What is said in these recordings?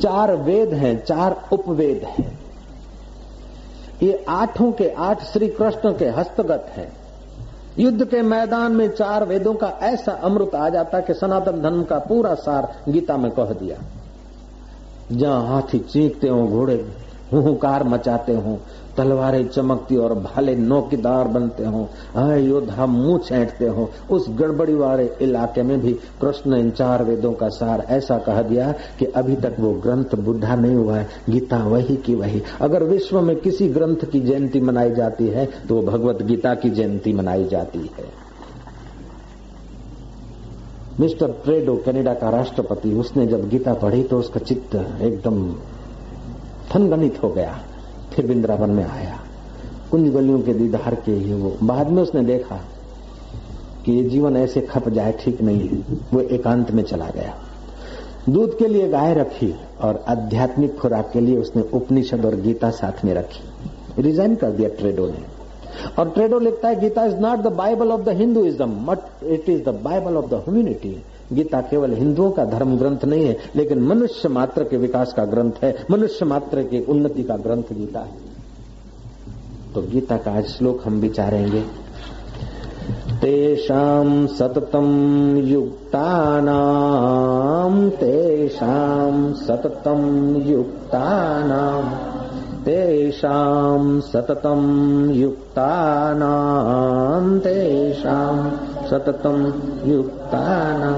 चार वेद हैं, चार उपवेद हैं। ये आठों के आठ श्री कृष्ण के हस्तगत हैं। युद्ध के मैदान में चार वेदों का ऐसा अमृत आ जाता कि सनातन धर्म का पूरा सार गीता में कह दिया। जहाँ हाथी चीखते हो, घोड़े हुकार मचाते हो, तलवारें चमकती और भाले नौकीदार बनते हो योद्धा मुँह छेंटते हो, उस गड़बड़ी वाले इलाके में भी कृष्ण इन चार वेदों का सार ऐसा कह दिया कि अभी तक वो ग्रंथ बुढ़ा नहीं हुआ है, गीता वही की वही। अगर विश्व में किसी ग्रंथ की जयंती मनाई जाती है तो वो भगवत गीता की जयंती मनाई जाती है। मिस्टर ट्रेडो कनाडा का राष्ट्रपति, उसने जब गीता पढ़ी तो उसका चित्त एकदम थनगनित हो गया, फिर वृंदावन में आया। कुंज गलियों के दीदार के ही वो। बाद में उसने देखा कि ये जीवन ऐसे खप जाए, ठीक नहीं है। वो एकांत में चला गया। दूध के लिए गाय रखी और आध्यात्मिक खुराक के लिए उसने उपनिषद और गीता साथ में रखी। रिजाइन कर दिया ट्रेडो ने। और ट्रेडो लिखता है, Gita is not the Bible of the Hinduism but it is the Bible of the humanity Gita केवल हिंदुओं का धर्म ग्रंथ नहीं है, लेकिन मनुष्य मात्र के विकास का ग्रंथ है, मनुष्य मात्र के उन्नति का ग्रंथ गीता है। तो गीता का आज श्लोक हम विचारेंगे। तेषां सततं युक्तानां, तेषां सततं युक्तानां, तेषां सततं युक्तानां, तेषां सततं युक्तानां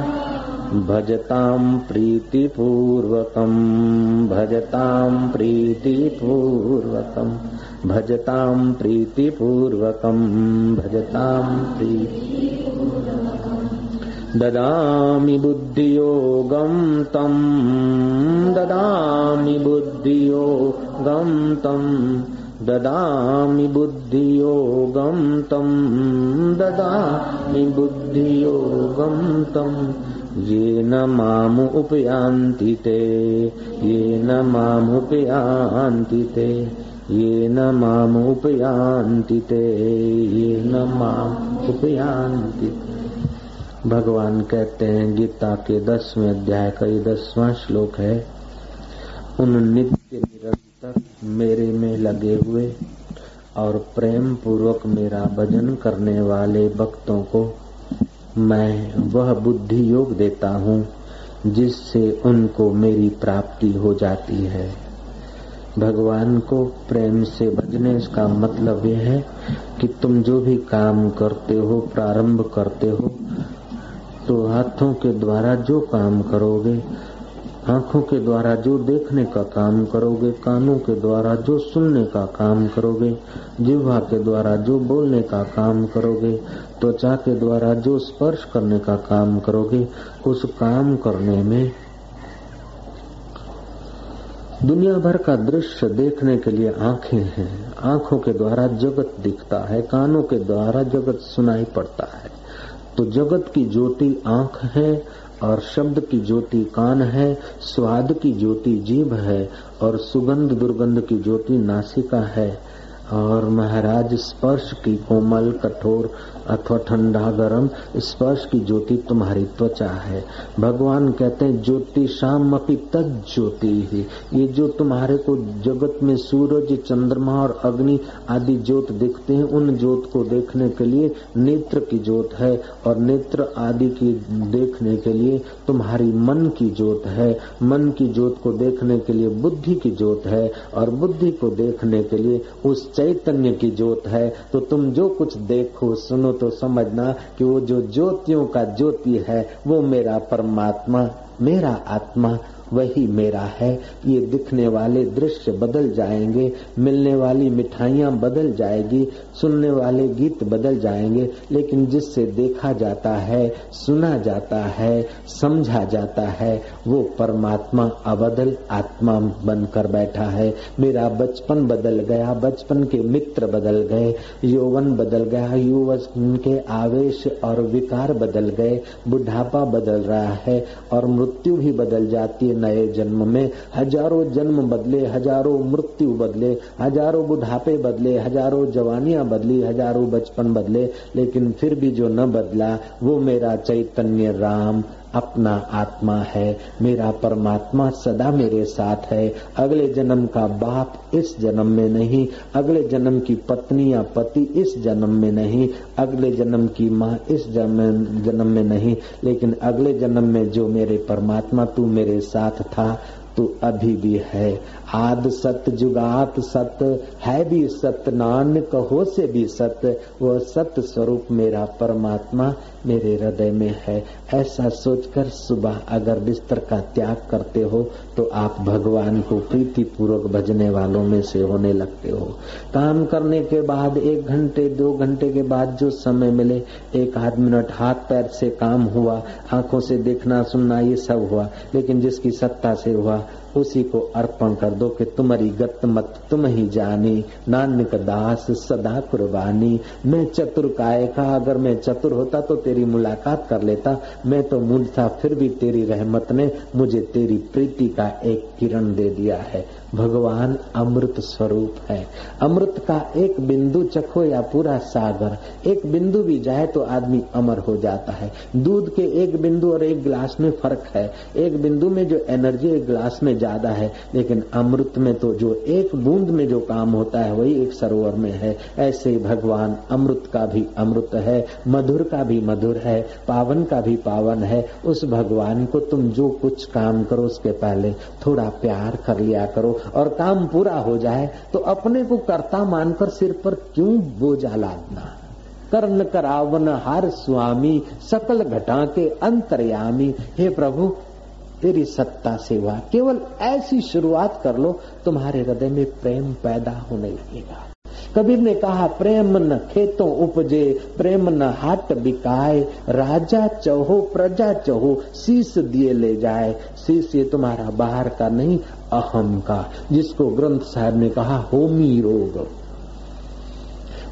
भजतां प्रीतिपूर्वकम् भजतां प्रीतिपूर्वकम् भजतां प्रीतिपूर्वकम् भजतां प्रीति ददामि बुद्धियोगं तम् ददामि बुद्धियोगं तम् ददामि बुद्धियोगं तम् ददामि बुद्धियोगं तम् येन मामुपयान्ति ते, येन मामुपयान्ति ते, येन मामुपयान्ति ते, येन मामुपयान्ति भगवान कहते हैं, गीता के दसवें अध्याय का ये दसवां श्लोक है। उन नित्य निरंतर मेरे में लगे हुए और प्रेम पूर्वक मेरा भजन करने वाले भक्तों को मैं वह बुद्धि योग देता हूँ, जिससे उनको मेरी प्राप्ति हो जाती है। भगवान को प्रेम से भजने का मतलब यह है कि तुम जो भी काम करते हो, प्रारंभ करते हो तो हाथों के द्वारा जो काम करोगे आँखों के द्वारा जो देखने का काम करोगे, कानों के द्वारा जो सुनने का काम करोगे, जिह्वा के द्वारा जो बोलने का काम करोगे, त्वचा के द्वारा जो स्पर्श करने का काम करोगे, उस काम करने में दुनिया भर का दृश्य देखने के लिए आँखें हैं। आँखों के द्वारा जगत दिखता है, कानों के द्वारा जगत सुनाई पड़ता है। तो जगत की ज्योति आँख है और शब्द की ज्योति कान है, स्वाद की ज्योति जीभ है, और सुगंध दुर्गंध की ज्योति नासिका है। और महाराज स्पर्श की कोमल कठोर अथवा ठंडा गरम स्पर्श की ज्योति तुम्हारी त्वचा है। भगवान कहते हैं, ज्योति शाम अपनी तद ज्योति ही। ये जो तुम्हारे को जगत में सूरज, चंद्रमा और अग्नि आदि ज्योत दिखते हैं, उन ज्योत को देखने के लिए नेत्र की ज्योत है और नेत्र आदि की देखने के लिए तुम्हारी मन की ज्योत है। मन की ज्योत को देखने के लिए बुद्धि की ज्योत है और बुद्धि को देखने के लिए उस चैतन्य की ज्योत है तो तुम जो कुछ देखो, सुनो तो समझना कि वो जो ज्योतियों का ज्योति है, वो मेरा परमात्मा, मेरा आत्मा। वही मेरा है। ये दिखने वाले दृश्य बदल जाएँगे, मिलने वाली मिठाइयाँ बदल जाएगी, सुनने वाले गीत बदल जाएँगे, लेकिन जिससे देखा जाता है, सुना जाता है, समझा जाता है, वो परमात्मा अबदल आत्मा बनकर बैठा है। मेरा बचपन बदल गया, बचपन के मित्र बदल गए, यौवन बदल गया युवन के आवेश और विकार बदल गए, बुढ़ापा बदल रहा है और मृत्यु भी बदल जाती है। नए जन्म में, हज़ारों जन्म बदले, हज़ारों मृत्यु बदले, हज़ारों बुढ़ापे बदले, हज़ारों जवानियाँ बदली, हज़ारों बचपन बदले, लेकिन फिर भी जो न बदला, वो मेरा चैतन्य राम। अपना आत्मा है, मेरा परमात्मा सदा मेरे साथ है। अगले जन्म का बाप इस जन्म में नहीं, अगले जन्म की पत्नी या पति इस जन्म में नहीं, अगले जन्म की माँ इस जन्म जन्म में नहीं। लेकिन अगले जन्म में जो मेरे परमात्मा तू मेरे साथ था, तू अभी भी है। आद सत जुगात सत, है भी सत नान कहो से भी सत, वह सत स्वरूप मेरा परमात्मा मेरे हृदय में है। ऐसा सोचकर सुबह अगर बिस्तर का त्याग करते हो तो आप भगवान को प्रीति पूर्वक भजने वालों में से होने लगते हो। काम करने के बाद, एक घंटे, दो घंटे के बाद जो समय मिले, एक आध मिनट हाथ पैर से काम हुआ, आँखों से देखना, सुनना, ये सब हुआ। लेकिन जिसकी सत्ता से हुआ उसी को अर्पण कर दो कि तुम्हारी गत मत तुम ही जानी। नानक दास, सदा कुर्बानी। मैं चतुर काय का? अगर मैं चतुर होता तो तेरी मुलाकात कर लेता। मैं तो मूल था, फिर भी तेरी रहमत ने मुझे तेरी प्रीति का एक किरण दे दिया है। भगवान अमृत स्वरूप है। अमृत का एक बिंदु चखो या पूरा सागर, एक बिंदु भी जाए तो आदमी अमर हो जाता है। दूध के एक बिंदु और एक गिलास में फ़र्क है। एक बिंदु में जो एनर्जी एक गिलास में ज़्यादा है। लेकिन अमृत में तो जो एक बूंद में जो काम होता है, वही एक सरोवर में है। ऐसे ही भगवान अमृत का भी अमृत है, मधुर का भी मधुर है, पावन का भी पावन है। उस भगवान को तुम जो कुछ काम करो, उसके पहले थोड़ा प्यार कर लिया करो। और काम पूरा हो जाए तो अपने को कर्ता मानकर सिर पर क्यों बोझा लादना? कर्ण करावन हर स्वामी, सकल घटा के अंतर्यामी। हे प्रभु, तेरी सत्ता सेवा, केवल ऐसी शुरुआत कर लो, तुम्हारे हृदय में प्रेम पैदा होने लगेगा। कबीर ने कहा, प्रेम न खेतों उपजे, प्रेम न हाट बिकाए, राजा चहो, प्रजा चहो शीश दिए ले जाए। शीश ये तुम्हारा बाहर का नहीं, अहम का। जिसको ग्रंथ साहब ने कहा, होमी रोग।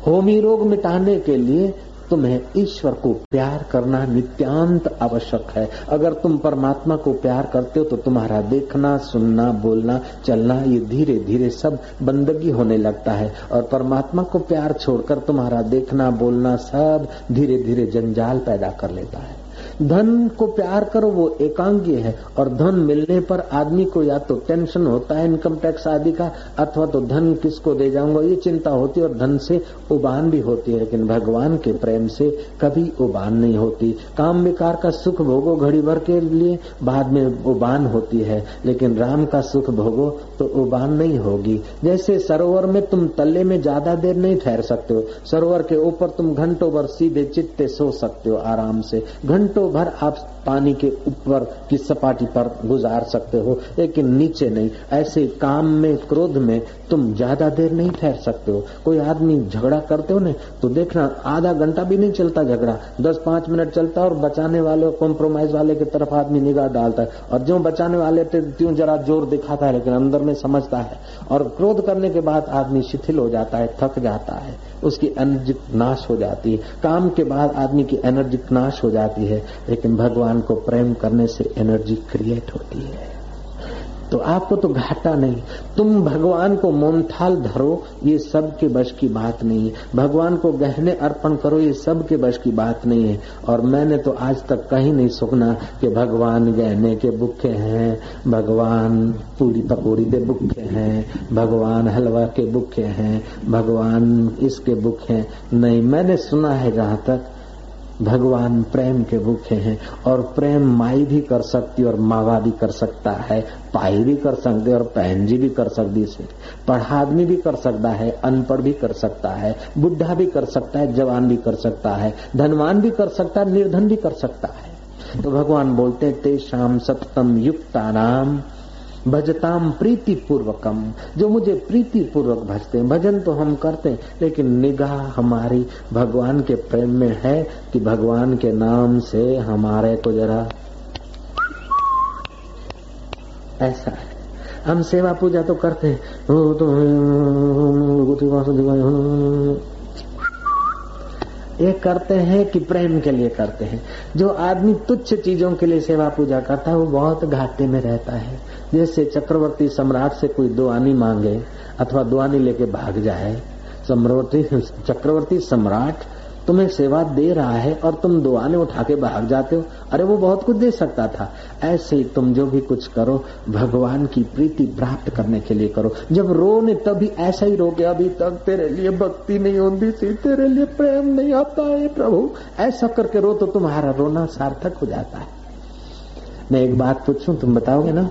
होमी रोग मिटाने के लिए तुम्हें ईश्वर को प्यार करना नित्यांत आवश्यक है। अगर तुम परमात्मा को प्यार करते हो तो तुम्हारा देखना, सुनना, बोलना, चलना, ये धीरे धीरे सब बंदगी होने लगता है। और परमात्मा को प्यार छोड़कर तुम्हारा देखना, बोलना सब धीरे धीरे जंजाल पैदा कर लेता है। धन को प्यार करो, वो एकांगी है। और धन मिलने पर आदमी को या तो टेंशन होता है इनकम टैक्स आदि का, अथवा तो धन किसको दे जाऊँगा, ये चिंता होती है, और धन से उबान भी होती है। लेकिन भगवान के प्रेम से कभी उबान नहीं होती। काम विकार का सुख भोगो घड़ी भर के लिए, बाद में उबान होती है। लेकिन राम का सुख भोगो तो उबान नहीं होगी। जैसे सरोवर में तुम तल्ले में ज़्यादा देर नहीं ठहर सकते हो, सरोवर के ऊपर तुम घंटों भर सीधे चित्ते सो सकते हो आराम से। घंटों भर आप पानी के ऊपर की सपाटी पर गुजार सकते हो, लेकिन नीचे नहीं। ऐसे काम में, क्रोध में तुम ज़्यादा देर नहीं ठहर सकते हो। कोई आदमी झगड़ा करते हो ना तो देखना, आधा घंटा भी नहीं चलता झगड़ा। दस पाँच मिनट चलता और बचाने वाले कॉम्प्रोमाइज वाले की तरफ़ आदमी निगाह डालता है। और जो बचाने वाले थे, त्यों जरा ज़ोर दिखाता है, लेकिन अंदर में समझता है। और क्रोध करने के बाद आदमी शिथिल हो जाता है, थक जाता है। उसकी एनर्जी नाश हो जाती है। काम के बाद आदमी की एनर्जी नाश हो जाती है। लेकिन भगवान को प्रेम करने से एनर्जी क्रिएट होती है। तो आपको तो घाटा नहीं। तुम भगवान को मोमथाल धरो, ये सब के बश की बात नहीं है। भगवान को गहने अर्पण करो, ये सब के बश की बात नहीं है। और मैंने तो आज तक कहीं नहीं सुना कि भगवान गहने के भूखे हैं, भगवान पूरी पकौड़ी के भूखे हैं, भगवान हलवा के भूखे हैं, भगवान इसके भूखे हैं। नहीं, मैंने सुना है जहाँ तक भगवान प्रेम के भूखे हैं और प्रेम माई भी कर सकती और मावा भी कर सकता है पाई भी कर सकते और बहन जी भी कर सकती है पढ़ा आदमी भी कर सकता है अनपढ़ भी कर सकता है बुढ़ा भी कर सकता है जवान भी कर सकता है धनवान भी कर सकता है निर्धन भी कर सकता है तो भगवान बोलते हैं ते शाम सप्तम युक्ता नाम भजताम प्रीति पूर्वकम जो मुझे प्रीति पूर्वक भजते हैं, भजन तो हम करते हैं, लेकिन निगाह हमारी भगवान के प्रेम में है कि भगवान के नाम से हमारे को जरा ऐसा है। हम सेवा पूजा तो करते हैं। ये करते हैं कि प्रेम के लिए करते हैं। जो आदमी तुच्छ चीज़ों के लिए सेवा पूजा करता है, वो बहुत घाटे में रहता है। जैसे चक्रवर्ती सम्राट से कोई दुआनी मांगे अथवा दुआनी लेके भाग जाए सम्रवर्ती चक्रवर्ती सम्राट तुम्हें सेवा दे रहा है और तुम दुआने उठा के भाग जाते हो। अरे वो बहुत कुछ दे सकता था। ऐसे ही तुम जो भी कुछ करो, भगवान की प्रीति प्राप्त करने के लिए करो। जब रो ने तभी ऐसा ही रो के अभी तक तेरे लिए भक्ति नहीं होती थी, तेरे लिए प्रेम नहीं आता है प्रभु। ऐसा करके रो तो तुम्हारा रोना सार्थक हो जाता है। मैं एक बात पूछूँ, तुम बताओगे ना?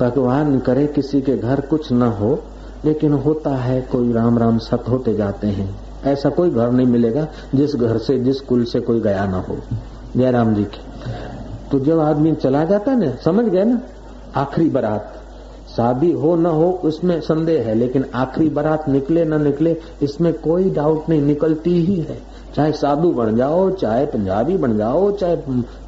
भगवान करे किसी के घर कुछ न हो, लेकिन होता है कोई राम राम सत होते जाते हैं। ऐसा कोई घर नहीं मिलेगा जिस घर से, जिस कुल से कोई गया ना हो। जयराम जी के। तो जब आदमी चला जाता है ना, समझ गए ना? आखिरी बारात। शादी हो न हो, उसमें संदेह है, लेकिन आखिरी बारात निकले न निकले, इसमें कोई डाउट नहीं, निकलती ही है। चाहे साधु बन जाओ, चाहे पंजाबी बन जाओ, चाहे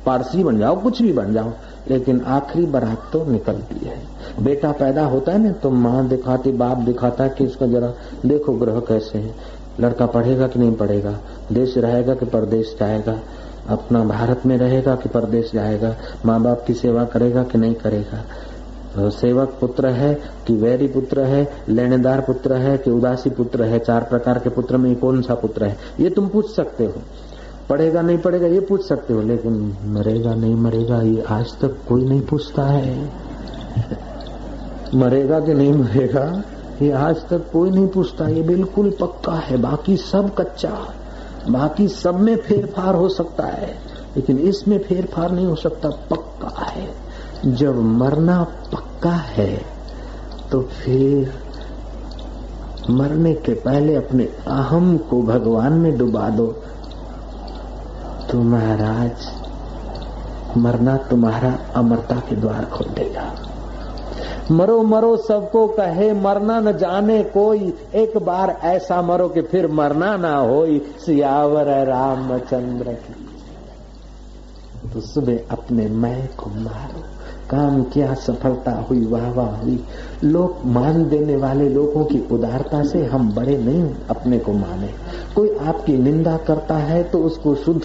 पारसी बन जाओ, कुछ भी बन जाओ, लेकिन आखिरी बारात तो निकलती है। बेटा पैदा होता है ना तो माँ दिखाती, बाप दिखाता है कि इसका जरा देखो ग्रह कैसे है। लड़का पढ़ेगा कि नहीं पढ़ेगा। देश रहेगा कि परदेश जाएगा। अपना भारत में रहेगा कि परदेश जाएगा। माँ बाप की सेवा करेगा कि नहीं करेगा। सेवक पुत्र है कि वैरी पुत्र है, लेनेदार पुत्र है कि उदासी पुत्र है, चार प्रकार के पुत्र में कौन सा पुत्र है? ये तुम पूछ सकते हो। पढ़ेगा नहीं पढ़ेगा ये पूछ सकते हो, लेकिन मरेगा नहीं मरेगा ये आज तक कोई नहीं पूछता है। मरेगा कि नहीं मरेगा? ये आज तक कोई नहीं पूछता, ये बिल्कुल पक्का है, बाकी सब कच्चा बाकी सब में फेरफार हो सकता है, लेकिन इसमें फेरफार नहीं हो सकता, पक्का है। जब मरना पक्का है तो फिर मरने के पहले अपने अहम को भगवान में डुबा दो। तो महाराज, मरना तुम्हारा अमरता के द्वार खोल देगा। मरो मरो सबको कहे, मरना न जाने कोई। एक बार ऐसा मरो कि फिर मरना ना हो सियावर रामचंद्र की। तो सुबह अपने मैं को मारो। काम किया सफलता हुई, वाह वाह हुई। लोग मान देने वाले लोगों की उदारता से हम बड़े नहीं, अपने को माने। कोई आपकी निंदा करता है तो उसको शुद्ध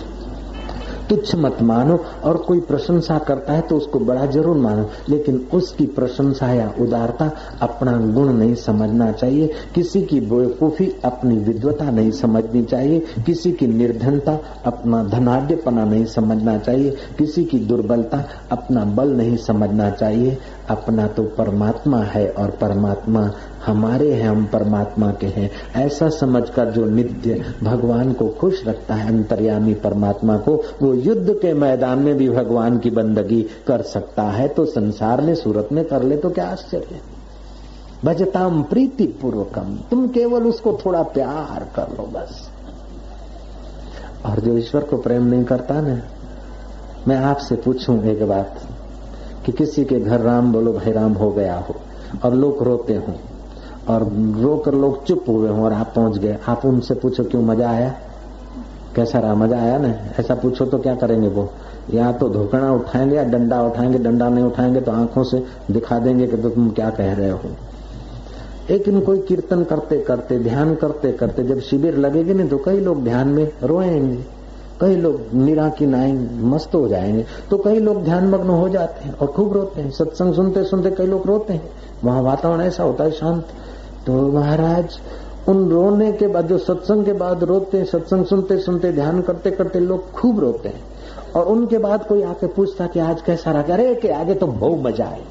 तुच्छ मत मानो और कोई प्रशंसा करता है तो उसको बड़ा ज़रूर मानो। लेकिन उसकी प्रशंसा या उदारता अपना गुण नहीं समझना चाहिए। किसी की बेवकूफ़ी अपनी विद्वता नहीं समझनी चाहिए। किसी की निर्धनता अपना धनाढ़पना नहीं समझना चाहिए। किसी की दुर्बलता अपना बल नहीं समझना चाहिए। अपना तो परमात्मा है और परमात्मा हमारे हैं, हम परमात्मा के हैं। ऐसा समझकर जो नित्य भगवान को खुश रखता है, अंतर्यामी परमात्मा को, वो युद्ध के मैदान में भी भगवान की बंदगी कर सकता है तो संसार में सूरत में कर ले तो क्या आश्चर्य भजताम प्रीति पूर्वकम तुम केवल उसको थोड़ा प्यार कर लो बस। और जो ईश्वर को प्रेम नहीं करता ना, मैं आपसे पूछूँ एक बात। कि किसी के घर राम बोलो, भाई राम हो गया हो। और लोग रोते हों। और रोकर लोग चुप हुए हों और आप पहुँच गए। आप उनसे पूछो, क्यों मज़ा आया? कैसा रहा? मज़ा आया ना? ऐसा पूछो तो क्या करेंगे वो? या तो धोकना उठाएँगे या डंडा उठाएँगे, डंडा नहीं उठाएँगे तो आँखों से दिखा देंगे कि तो तुम क्या कह रहे हो। लेकिन कोई कीर्तन करते करते ध्यान करते करते जब शिविर लगेगी नहीं तो कई लोग ध्यान में रोएँगे। कई लोग निरा की नाई मस्त हो जाएँगे। तो कई लोग ध्यान मग्न हो जाते हैं और खूब रोते हैं। सत्संग सुनते सुनते कई लोग रोते हैं। वहाँ वातावरण ऐसा होता है शांत। तो महाराज, उन रोने के बाद, जो सत्संग के बाद रोते हैं, सत्संग सुनते सुनते, ध्यान करते करते लोग खूब रोते हैं। और उनके बाद कोई आके पूछता कि आज कैसा रहा? अरे, के आगे तो बहुत मज़ा आए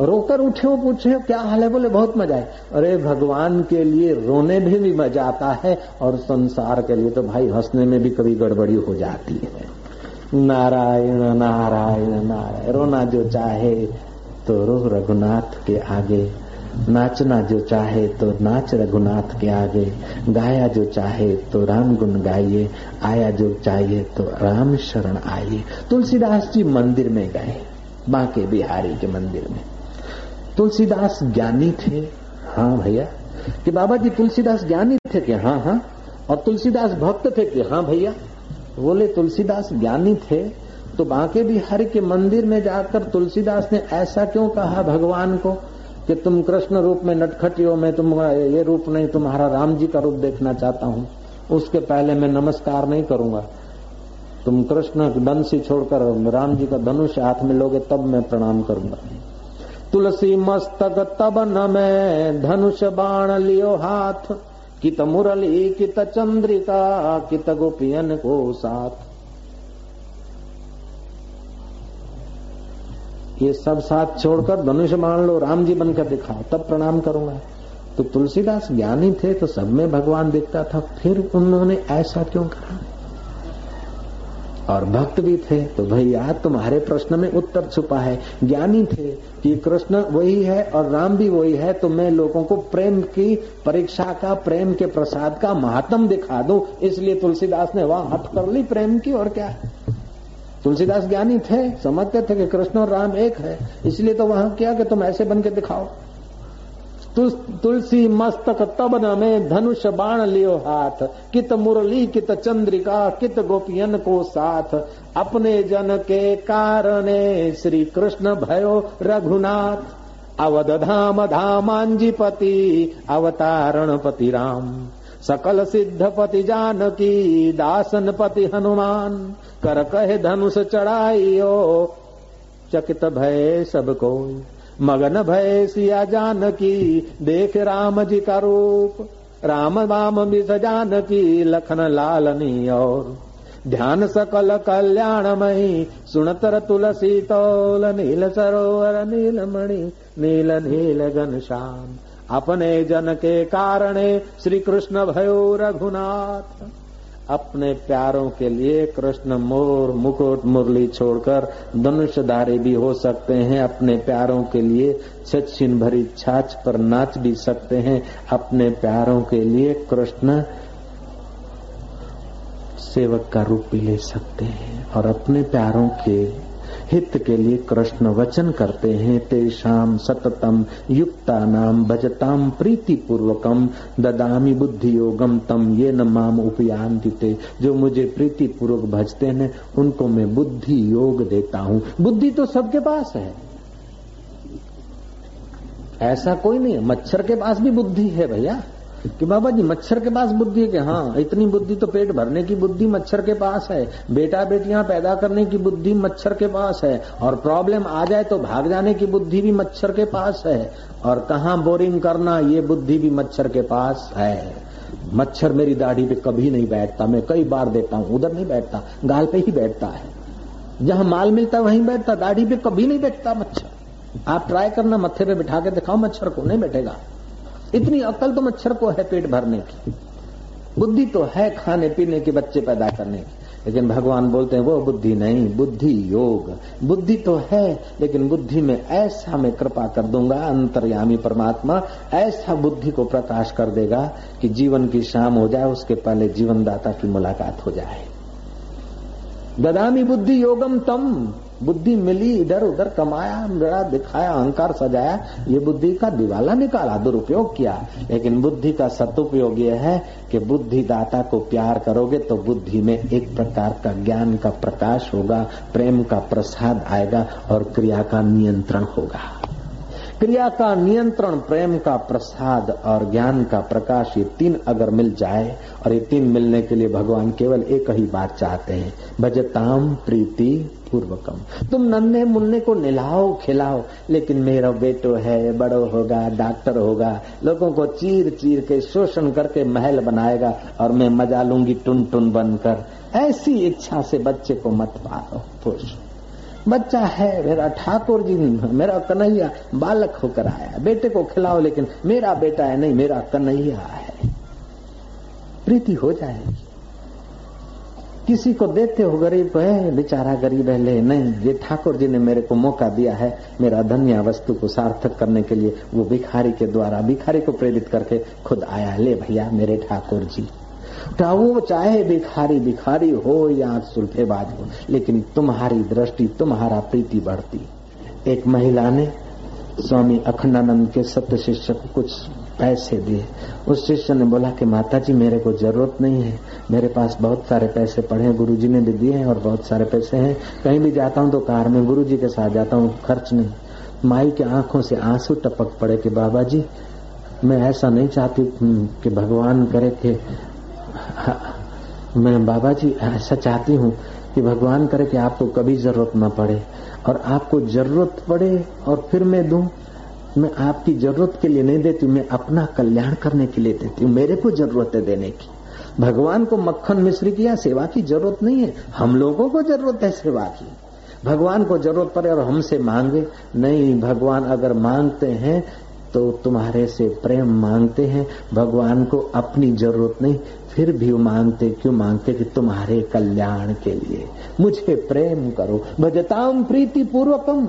रोकर उठे हो, पूछे क्या हाल है? बोले, बहुत मज़ा आए अरे, भगवान के लिए रोने में भी मज़ा आता है और संसार के लिए तो भाई हंसने में भी कभी गड़बड़ी हो जाती है। नारायण नारायण नारायण, रोना जो चाहे तो रो रघुनाथ के आगे। नाचना जो चाहे तो नाच रघुनाथ के आगे। गाया जो चाहे तो राम गुण गाइए। आया जो चाहिए तो राम शरण आइए। तुलसीदास जी मंदिर में गए, बांके बिहारी के मंदिर में। तुलसीदास ज्ञानी थे। हाँ भैया। कि बाबा जी तुलसीदास ज्ञानी थे कि हाँ हाँ? और तुलसीदास भक्त थे कि हाँ भैया? बोले, तुलसीदास ज्ञानी थे। तो बांके बिहारी के मंदिर में जाकर तुलसीदास ने ऐसा क्यों कहा भगवान को कि तुम कृष्ण रूप में नटखटी हो, मैं तुम ये रूप नहीं, तुम्हारा राम जी का रूप देखना चाहता हूँ। उसके पहले मैं नमस्कार नहीं करूँगा। तुम कृष्ण बंसी छोड़कर राम जी का धनुष हाथ में लोगे, तब मैं प्रणाम करूँगा। तुलसी मस्तक तब न मैं धनुष बाण लियो हाथ, कित मुरली, कित चंद्रिका, कित गोपियन को साथ। ये सब साथ छोड़कर धनुष मान लो, राम जी बनकर दिखाओ, तब प्रणाम करूँगा। तो तुलसीदास ज्ञानी थे तो सब में भगवान दिखता था, फिर उन्होंने ऐसा क्यों कहा और भक्त भी थे तो भैया, तुम्हारे प्रश्न में उत्तर छुपा है। ज्ञानी थे कि कृष्ण वही है और राम भी वही है तो मैं लोगों को प्रेम की परीक्षा का, प्रेम के प्रसाद का महात्म दिखा दूँ। इसलिए तुलसीदास ने वहाँ हट कर ली प्रेम की, और क्या? तुलसीदास ज्ञानी थे, समझते थे कि कृष्ण और राम एक है। इसलिए तो वहाँ क्या कि तुम ऐसे बन के दिखाओ। तुलसी मस्तक तब न में धनुष बाण लियो हाथ। कित मुरली, कित चंद्रिका, कित गोपियन को साथ। अपने जन के कारणे श्री कृष्ण भयो रघुनाथ। अवध धाम धामांजीपति, अवतारण पति राम। सकल सिद्ध पति जानकी, दासन पति हनुमान। कर कहे धनुष चढ़ाइयो, चकित भय सब कोई। मगन भय सिया जानकी, देख राम जी का रूप। राम राम बिस जानकी, लखन लालनी और। ध्यान सकल कल्याणमयी सुनतर तुलसी तोल, नील सरोवर नील मणि नील नील घनश्याम अपने जन के कारणे श्री कृष्ण भयो रघुनाथ। अपने प्यारों के लिए कृष्ण मोर, मुकुट, मुरली छोड़कर धनुषधारी भी हो सकते हैं। अपने प्यारों के लिए सचिन भरी छाछ पर नाच भी सकते हैं। अपने प्यारों के लिए कृष्ण सेवक का रूप भी ले सकते हैं और अपने प्यारों के हित के लिए कृष्ण वचन करते हैं तेषाम सततम युक्ता नाम भजताम प्रीति पूर्वकम ददामी बुद्धि योगम तम ये न माम उपयान दिते जो मुझे प्रीति पूर्वक भजते हैं, उनको मैं बुद्धि योग देता हूँ। बुद्धि तो सबके पास है। ऐसा कोई नहीं मच्छर के पास भी बुद्धि है भैया। कि बाबा जी, मच्छर के पास बुद्धि है कि हाँ इतनी बुद्धि तो पेट भरने की बुद्धि मच्छर के पास है। बेटा बेटियाँ पैदा करने की बुद्धि मच्छर के पास है। और प्रॉब्लम आ जाए तो भाग जाने की बुद्धि भी मच्छर के पास है। और कहा बोरिंग करना, ये बुद्धि भी मच्छर के पास है। मच्छर मेरी दाढ़ी पे कभी नहीं बैठता। मैं कई बार देता हूँ, उधर नहीं बैठता, गाल पे ही बैठता है। जहाँ माल मिलता है, वहीं बैठता। दाढ़ी पे कभी नहीं बैठता मच्छर। आप ट्राई करना मत्थे पे बिठा के दिखाओ, मच्छर को नहीं बैठेगा? इतनी अकल तो मच्छर को है पेट भरने की। बुद्धि तो है खाने पीने के बच्चे पैदा करने की। लेकिन भगवान बोलते हैं, वो बुद्धि नहीं, बुद्धि योग। बुद्धि तो है, लेकिन बुद्धि में ऐसा मैं कृपा कर दूँगा, अंतर्यामी परमात्मा, ऐसा बुद्धि को प्रकाश कर देगा कि जीवन की शाम हो जाए, उसके पहले जीवनदाता की मुलाकात हो जाए। ददामी बुद्धि योगम तम। बुद्धि मिली इधर उधर, कमाया बड़ा दिखाया, अहंकार सजाया, ये बुद्धि का दिवाला निकाला, दुरुपयोग किया। लेकिन बुद्धि का सदुपयोग यह है कि बुद्धि दाता को प्यार करोगे तो बुद्धि में एक प्रकार का ज्ञान का प्रकाश होगा, प्रेम का प्रसाद आएगा और क्रिया का नियंत्रण होगा। क्रिया का नियंत्रण, प्रेम का प्रसाद और ज्ञान का प्रकाश ये तीन अगर मिल जाए और ये तीन मिलने के लिए भगवान केवल एक ही बात चाहते हैं, भजताम प्रीति पूर्वकम। तुम नन्हे मुन्ने को निलाओ, खिलाओ, लेकिन मेरा बेटो है, बड़ो होगा, डॉक्टर होगा, लोगों को चीर चीर के शोषण करके महल बनाएगा और मैं मज़ा लूँगी टुन टुन बनकर। ऐसी इच्छा से बच्चे को मत पालो पुरुष बच्चा है, मेरा ठाकुर जी मेरा कन्हैया बालक होकर आया। बेटे को खिलाओ, लेकिन मेरा बेटा है नहीं, मेरा कन्हैया है। प्रीति हो जाएगी। किसी को देते हो गरीब है बेचारा गरीब है, ले, नहीं, ये ठाकुर जी ने मेरे को मौका दिया है, मेरा धन्य वस्तु को सार्थक करने के लिए, वो भिखारी के द्वारा, भिखारी को प्रेरित करके खुद आया। ले भैया, मेरे ठाकुर जी। तो वो चाहे भिखारी भिखारी हो या सुल्फेबाज हो, लेकिन तुम्हारी दृष्टि, तुम्हारा प्रीति बढ़ती। एक महिला ने स्वामी अखंडानंद के सत्य शिष्य को कुछ पैसे दिए। उस शिष्य ने बोला कि माता जी मेरे को ज़रूरत नहीं है। मेरे पास बहुत सारे पैसे पड़े हैं गुरु जी ने भी दिए हैं और बहुत सारे पैसे हैं। कहीं भी जाता हूँ तो कार में गुरु जी के साथ जाता हूँ, खर्च नहीं। माई के आँखों से आँसू टपक पड़े कि बाबा जी मैं ऐसा नहीं चाहती कि भगवान करे कि मैं बाबा जी ऐसा चाहती हूँ कि भगवान करे कि आपको कभी ज़रूरत न पड़े और आपको ज़रूरत पड़े और फिर मैं दूँ। मैं आपकी ज़रूरत के लिए नहीं देती मैं अपना कल्याण करने के लिए देती हूँ, मेरे को ज़रूरत है देने की। भगवान को मक्खन मिश्री की या सेवा की ज़रूरत नहीं है, हम लोगों को ज़रूरत है सेवा की। भगवान को ज़रूरत पड़े और हमसे मांगे। नहीं, भगवान अगर मांगते हैं तो तुम्हारे से प्रेम मांगते हैं, भगवान को अपनी ज़रूरत नहीं, फिर भी मांगते, क्यों मांगते कि तुम्हारे कल्याण के लिए। मुझे प्रेम करो। भजताम प्रीति पूर्वकम।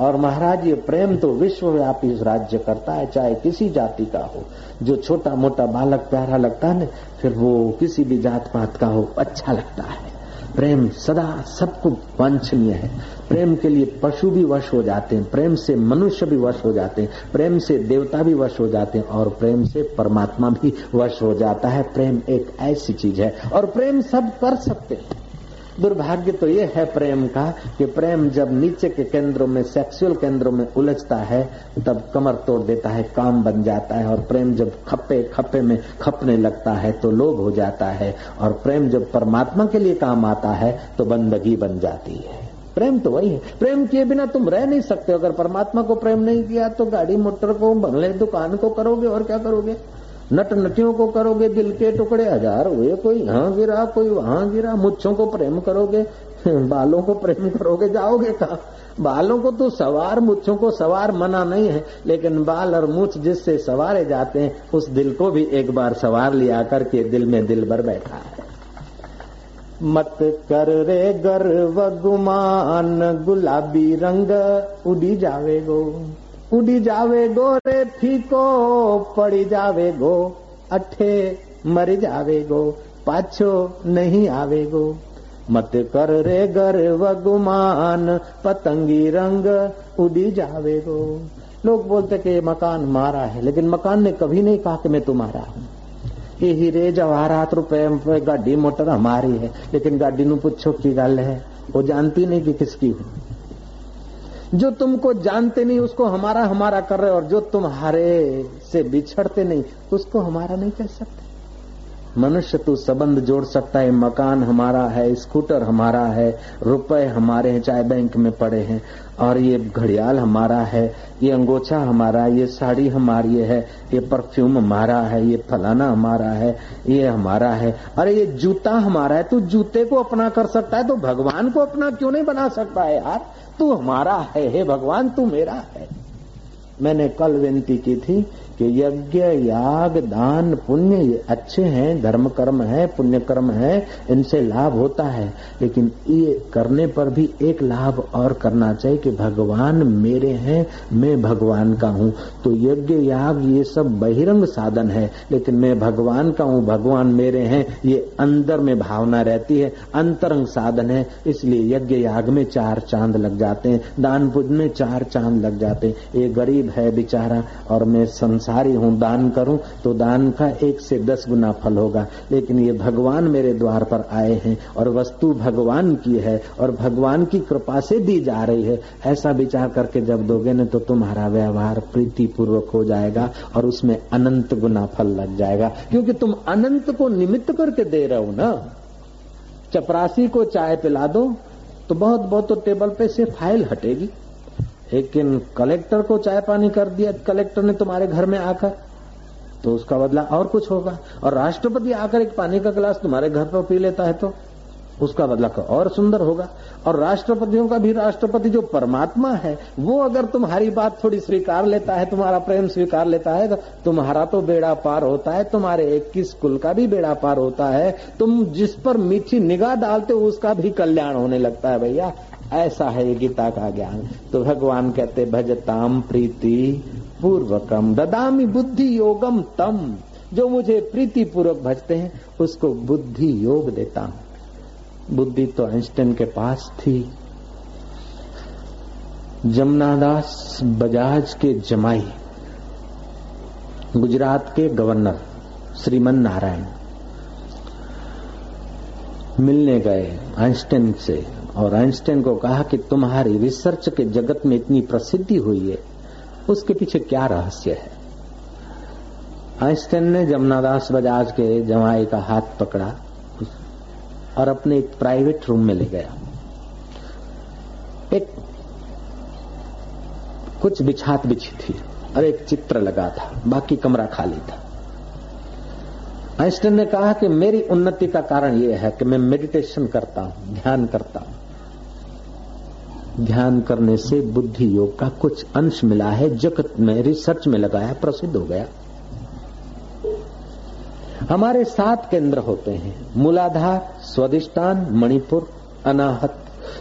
और महाराज, ये प्रेम तो विश्वव्यापी राज्य करता है, चाहे किसी जाति का हो। जो छोटा मोटा बालक प्यारा लगता है ना, फिर वो किसी भी जात पात का हो अच्छा लगता है। प्रेम सदा सबको वांछनीय है। प्रेम के लिए पशु भी वश हो जाते हैं, प्रेम से मनुष्य भी वश हो जाते हैं, प्रेम से देवता भी वश हो जाते हैं और प्रेम से परमात्मा भी वश हो जाता है। प्रेम एक ऐसी चीज़ है और प्रेम सब कर सकते हैं। दुर्भाग्य तो ये है प्रेम का कि प्रेम जब नीचे के केंद्रों में सेक्सुअल केंद्रों में उलझता है, तब कमर तोड़ देता है, काम बन जाता है और प्रेम जब खप्पे खप्पे में खपने लगता है तो लोभ हो जाता है और प्रेम जब परमात्मा के लिए काम आता है तो बंदगी बन जाती है। प्रेम तो वही है। प्रेम किए बिना तुम रह नहीं सकते। अगर परमात्मा को प्रेम नहीं किया तो गाड़ी, मोटर को, बंगले, दुकान को करोगे और क्या करोगे? नट नटियों को करोगे, दिल के टुकड़े हज़ार हुए, कोई यहाँ गिरा, कोई वहाँ गिरा, मुच्छों को प्रेम करोगे, बालों को प्रेम करोगे, जाओगे कहा? बालों को तो सवार, मुच्छों को सवार मना नहीं है, लेकिन बाल और मुछ जिससे सवारे जाते हैं, उस दिल को भी एक बार सवार लिया करके दिल में दिल भर बैठा है। मत कर रे गर्व, गुमान, गुलाबी रंग, उड़ी जावे गो। उड़ी जावे गो रे फीको, पड़ी जावे गो अठे मर जावे गो, पाछो नहीं आवे गो। मत कर रे गर्व गुमान पतंगी रंग उड़ी जावे गो। लोग बोलते कि मकान मारा है, लेकिन मकान ने कभी नहीं कहा कि मैं तुम्हारा हूँ। ये हीरे जवाहरात रुपए गाड़ी मोटर हमारी है, लेकिन गाड़ी नु पूछो की गल है? वो जानती नहीं कि किसकी हूँ। जो तुमको जानते नहीं, उसको हमारा हमारा कर रहे और जो तुम्हारे से बिछड़ते नहीं, उसको हमारा नहीं कह सकते। मनुष्य तो संबंध जोड़ सकता है, मकान हमारा है, स्कूटर हमारा है, रुपए हमारे हैं, चाहे बैंक में पड़े हैं, और ये घड़ियाल हमारा है, ये अंगोछा हमारा ये साड़ी हमारी है, ये परफ्यूम हमारा है, ये फलाना हमारा है, ये हमारा है। अरे, ये जूता हमारा है, तू जूते को अपना कर सकता है तो भगवान को अपना क्यों नहीं बना सकता है यार? तू हमारा है हे भगवान तू मेरा है। मैंने कल विनती की थी कि यज्ञ, याग, दान, पुण्य अच्छे हैं धर्म कर्म है पुण्य कर्म है, इनसे लाभ होता है। लेकिन ये करने पर भी एक लाभ और करना चाहिए कि भगवान मेरे हैं, मैं भगवान का हूँ। तो यज्ञ, याग, ये सब बहिरंग साधन है, लेकिन मैं भगवान का हूँ, भगवान मेरे हैं, ये अंदर में भावना रहती है, अंतरंग साधन है। इसलिए यज्ञ, याग में चार चाँद लग जाते हैं, दान पुण्य में चार चाँद लग जाते हैं। ये गरीब है बेचारा, और मैं हूँ, दान करूँ तो दान का एक से दस गुना फल होगा। लेकिन ये भगवान मेरे द्वार पर आए हैं और वस्तु भगवान की है और भगवान की कृपा से दी जा रही है। ऐसा विचार करके जब दोगे ना तो तुम्हारा व्यवहार प्रीति पूर्वक हो जाएगा और उसमें अनंत गुना फल लग जाएगा। क्योंकि तुम अनंत को निमित्त करके दे रहे हो ना। चपरासी को चाय पिला दो तो बहुत बहुत तो टेबल पे से फ़ाइल हटेगी। लेकिन कलेक्टर को चाय पानी कर दिया, कलेक्टर ने तुम्हारे घर में आकर तो उसका बदला और कुछ होगा। और राष्ट्रपति आकर एक पानी का गिलास तुम्हारे घर पर पी लेता है तो उसका बदला और सुंदर होगा। और राष्ट्रपतियों का भी, राष्ट्रपति जो परमात्मा है, वो अगर तुम्हारी बात थोड़ी स्वीकार लेता है, तुम्हारा प्रेम स्वीकार लेता है तो तुम्हारा तो बेड़ा पार होता है, तुम्हारे इक्कीस कुल का भी बेड़ा पार होता है। तुम जिस पर मीठी निगाह डालते हो, उसका भी कल्याण होने लगता है भैया। ऐसा है गीता का ज्ञान। तो भगवान कहते भजताम प्रीति पूर्वकम ददामी बुद्धि योगम तम। जो मुझे प्रीति पूर्वक भजते हैं, उसको बुद्धि योग देता हूँ। बुद्धि तो आइंस्टाइन के पास थी। जमुनादास बजाज के जमाई, गुजरात के गवर्नर, श्रीमन नारायण, मिलने गए आइंस्टाइन से। और आइंस्टाइन को कहा कि तुम्हारी रिसर्च के जगत में इतनी प्रसिद्धि हुई है, उसके पीछे क्या रहस्य है? आइंस्टाइन ने जमुनादास बजाज के जमाई का हाथ पकड़ा और अपने एक प्राइवेट रूम में ले गया। एक कुछ बिछात बिछी थी और एक चित्र लगा था, बाकी कमरा खाली था। आइंस्टाइन ने कहा कि मेरी उन्नति का कारण यह है कि मैं मेडिटेशन करता हूँ, ध्यान करता हूँ। ध्यान करने से बुद्धि योग का कुछ अंश मिला है, जगत में रिसर्च में लगाया, प्रसिद्ध हो गया। हमारे सात केंद्र होते हैं, मूलाधार, स्वादिष्टान, मणिपुर, अनाहत।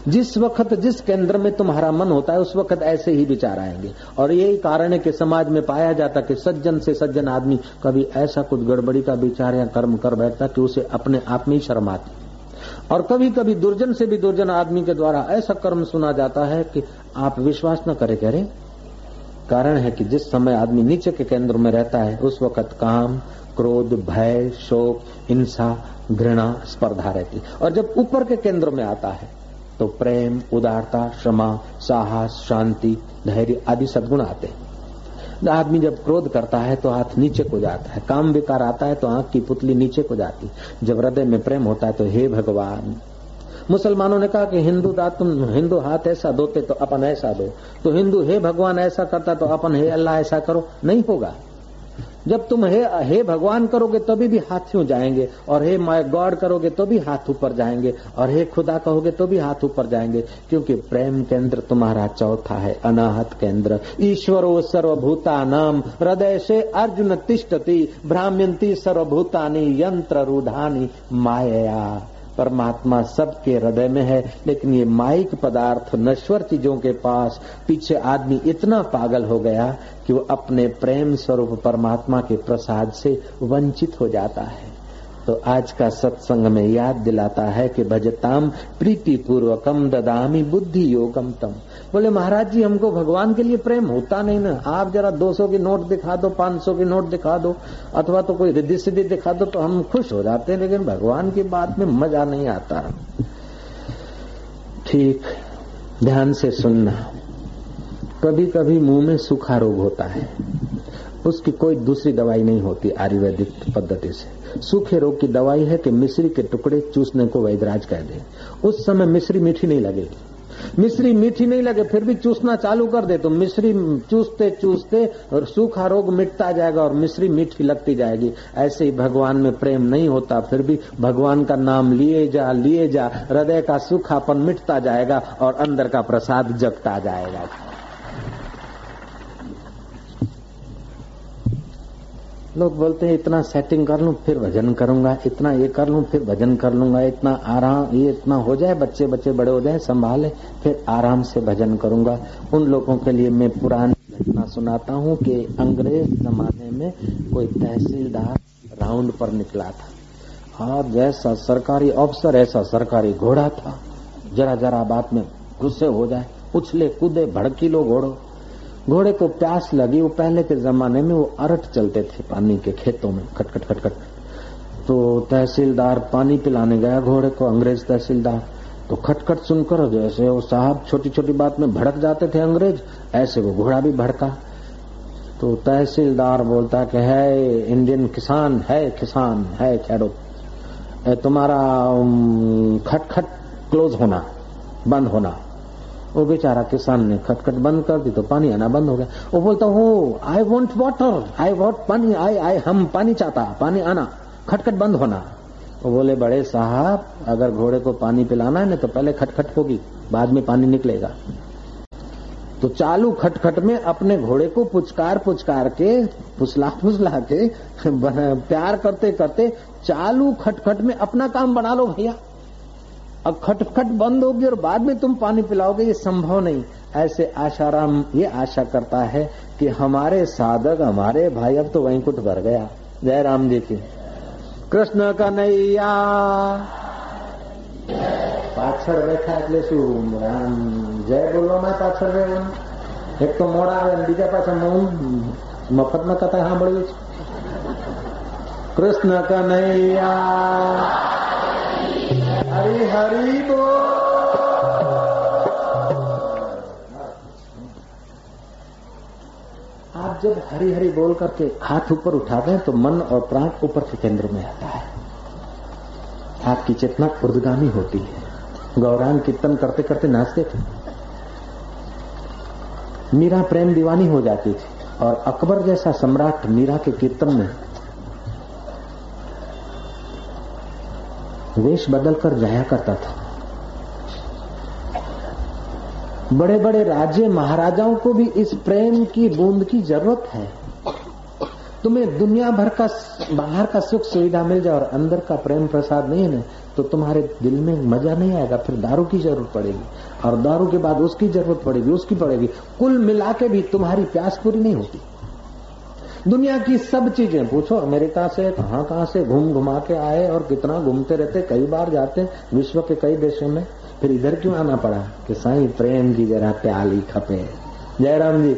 जिस वक्त, जिस केंद्र में तुम्हारा मन होता है, उस वक्त ऐसे ही विचार आएँगे। और यही कारण है कि समाज में पाया जाता कि सज्जन से सज्जन आदमी कभी ऐसा कुछ गड़बड़ी का विचार या कर्म कर बैठता कि उसे अपने आप में ही शर्म आती। और कभी कभी दुर्जन से भी दुर्जन आदमी के द्वारा ऐसा कर्म सुना जाता है कि आप विश्वास न करे, कह कारण है कि जिस समय आदमी नीचे के केंद्र में रहता है, उस वक्त काम, क्रोध, भय, शोक, हिंसा, घृणा, स्पर्धा रहती और जब ऊपर के केंद्र में आता है तो प्रेम, उदारता, क्षमा, साहस, शांति, धैर्य आदि सदगुण आते हैं। आदमी जब क्रोध करता है तो हाथ नीचे को जाता है। काम विकार आता है तो आँख की पुतली नीचे को जाती जब हृदय में प्रेम होता है तो हे भगवान, मुसलमानों ने कहा कि हिंदू दात तुम हिंदू हाथ ऐसा दोते तो अपन ऐसा दो। तो हिंदू हे भगवान ऐसा करता तो अपन हे अल्लाह ऐसा करो। नहीं होगा। जब तुम हे हे भगवान करोगे तभी भी हाथ जाएँगे, और हे माय गॉड करोगे तो भी हाथ ऊपर जाएँगे, और हे खुदा कहोगे तो भी हाथ ऊपर जाएँगे, क्योंकि प्रेम केंद्र तुम्हारा चौथा है, अनाहत केंद्र। ईश्वरो सर्वभूता नाम हृदय से अर्जुन तिष्ठती, भ्राम्यंती सर्वभूतानी, यंत्र रूढ़ानी माया परमात्मा सबके हृदय में है, लेकिन ये माइक पदार्थ नश्वर चीज़ों के पास पीछे आदमी इतना पागल हो गया कि वो अपने प्रेम स्वरूप परमात्मा के प्रसाद से वंचित हो जाता है। तो आज का सत्संग में याद दिलाता है कि भजताम प्रीति पूर्वकम ददामी बुद्धि योगम तम। बोले, महाराज जी, हमको भगवान के लिए प्रेम होता नहीं ना। आप जरा 200 की नोट दिखा दो 500 की नोट दिखा दो, अथवा तो कोई रिद्धि सिद्धि दिखा दो तो हम खुश हो जाते हैं। लेकिन भगवान की बात में मज़ा नहीं आता। ठीक, ध्यान से सुनना। कभी कभी मुँह में सूखा रोग होता है। उसकी कोई दूसरी दवाई नहीं होती आयुर्वेदिक पद्धति से। सूखे रोग की दवाई है कि मिश्री के टुकड़े चूसने को वैदराज कह दे। उस समय मिश्री मीठी नहीं लगेगी। मिश्री मीठी नहीं लगे, फिर भी चूसना चालू कर दे तो मिश्री चूसते चूसते और सूखा रोग मिटता जाएगा और मिश्री मीठी लगती जाएगी। ऐसे ही भगवान में प्रेम नहीं होता, फिर भी भगवान का नाम लिए जा लिए जा, हृदय का सूखापन मिटता जाएगा और अंदर का प्रसाद जगता जाएगा। लोग बोलते हैं, इतना सेटिंग कर लूँ, फिर भजन करूँगा, इतना ये कर लूँ, फिर भजन कर लूँगा, इतना आराम, ये इतना हो जाए बच्चे बच्चे बड़े हो जाए, संभाले, फिर आराम से भजन करूँगा। उन लोगों के लिए मैं पुरानी घटना सुनाता हूँ कि अंग्रेज़ जमाने में कोई तहसीलदार राउंड पर निकला था। और जैसा सरकारी अफसर ऐसा सरकारी घोड़ा था। जरा जरा बात में गुस्से हो जाए उछले कूदे भड़की लो घोड़ो घोड़े को प्यास लगी, वो पहले के जमाने में वो अरट चलते थे पानी के खेतों में, खटखट खटखट। तो तहसीलदार पानी पिलाने गया घोड़े को, अंग्रेज़ तहसीलदार। तो खटखट सुनकर जैसे वो साहब छोटी छोटी बात में भड़क जाते थे अंग्रेज़, ऐसे वो घोड़ा भी भड़का। तो तहसीलदार बोलता कि, है इंडियन किसान, है किसान, है खेडो तुम्हारा खटखट क्लोज होना, बंद होना। वो बेचारा किसान ने खटखट बंद कर दी तो पानी आना बंद हो गया। वो बोलता, हो I want water I want pani I I हम पानी चाहता, पानी आना, खटखट बंद होना। वो बोले, बड़े साहब, अगर घोड़े को पानी पिलाना है ना तो पहले खटखट होगी, बाद में पानी निकलेगा। तो चालू खटखट में अपने घोड़े को पुचकार पुचकार के, फुसला फुसला के प्यार करते करते चालू खटखट में अपना काम बना लो भैया। अब खटखट बंद होगी और बाद में तुम पानी पिलाओगे ये संभव नहीं ऐसे आशाराम ये आशा करता है कि हमारे साधक हमारे भाई अब तो वहीं कुछ भर गया जय राम जी की कृष्ण का नैया પાછળ બેઠા એટલે શું જય બોલવામાં પાછળ રહેવાનું એક તો મોડા આવે બીજા પાછા મફતમાં કથા સાંભળવી છે કૃષ્ણ કનૈયા हरी हरी बोल। आप जब हरी हरी बोल करके हाथ ऊपर उठाते हैं तो मन और प्राण ऊपर के केंद्र में आता है। आपकी चेतना उर्दगामी होती है। गौरांग कीर्तन करते करते नाचते थे। मीरा प्रेम दीवानी हो जाती थी और अकबर जैसा सम्राट मीरा के कीर्तन में वेश बदल कर जाया करता था। बड़े बड़े राज्य महाराजाओं को भी इस प्रेम की बूंद की ज़रूरत है। तुम्हें दुनिया भर का बाहर का सुख सुविधा मिल जाए और अंदर का प्रेम प्रसाद नहीं है तो तुम्हारे दिल में मज़ा नहीं आएगा, फिर दारू की ज़रूरत पड़ेगी। और दारू के बाद उसकी ज़रूरत पड़ेगी, उसकी पड़ेगी। कुल मिला के भी तुम्हारी प्यास पूरी नहीं होती। दुनिया की सब चीज़ें पूछो, अमेरिका से, कहाँ कहाँ से घूम घुमा के आए और कितना घूमते रहते, कई बार जाते विश्व के कई देशों में। फिर इधर क्यों आना पड़ा कि साई प्रेम की जरा प्याली खपे? जयराम जी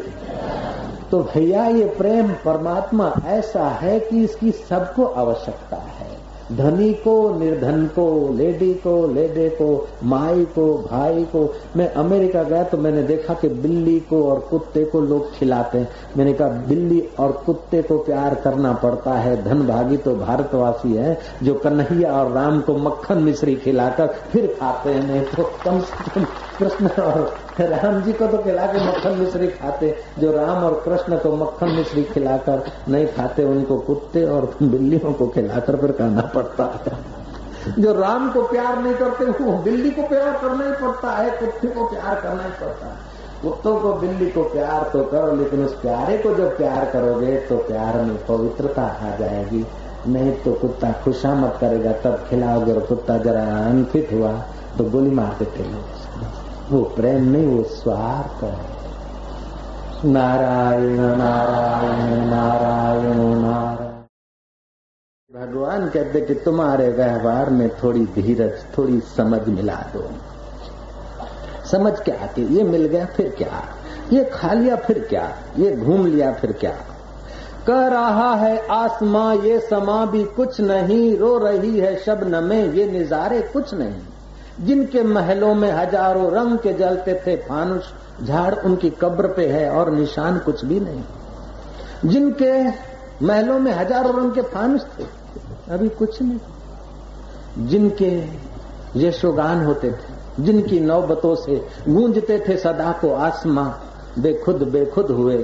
तो भैया ये प्रेम परमात्मा ऐसा है कि इसकी सबको आवश्यकता है। धनी को, निर्धन को, लेडी को, लेडे को, माई को, भाई को। मैं अमेरिका गया तो मैंने देखा कि बिल्ली को और कुत्ते को लोग खिलाते हैं। मैंने कहा, बिल्ली और कुत्ते को प्यार करना पड़ता है। धन भागी तो भारतवासी है, जो कन्हैया और राम को मक्खन मिश्री खिलाकर फिर खाते हैं। नहीं तो कम से कम कृष्ण और राम जी को तो खिला के मक्खन मिश्री खाते, जो राम और कृष्ण को मक्खन मिश्री खिलाकर नहीं खाते, उनको कुत्ते और बिल्लियों को खिलाकर फिर खाना पड़ता है। जो राम को प्यार नहीं करते, वो बिल्ली को प्यार करना ही पड़ता है, कुत्ते को प्यार करना ही पड़ता है। कुत्तों को, बिल्ली को प्यार तो करो, लेकिन उस प्यारे को जब प्यार करोगे तो प्यार में पवित्रता आ जाएगी। नहीं तो कुत्ता खुशामत करेगा, तब खिलाओगे और कुत्ता जरा अनफिट हुआ तो गोली मार देते लोग वो प्रेम नहीं वो स्वार्थ है। नारायण नारायण नारायण नारायण। भगवान कहते कि तुम्हारे व्यवहार में थोड़ी धीरज, थोड़ी समझ मिला दो। समझ क्या आती ये मिल गया फिर क्या? ये खा लिया फिर क्या? ये घूम लिया फिर क्या? कह रहा है, आसमां ये समा भी कुछ नहीं, रो रही है शबन में ये निजारे कुछ नहीं। जिनके महलों में हज़ारों रंग के जलते थे फानुष, झाड़ उनकी कब्र पे है और निशान कुछ भी नहीं। जिनके महलों में हज़ारों रंग के फानुष थे, अभी कुछ नहीं। जिनके यशोगान होते थे, जिनकी नौबतों से गूंजते थे सदा को आसमां बेखुद बेखुद हुए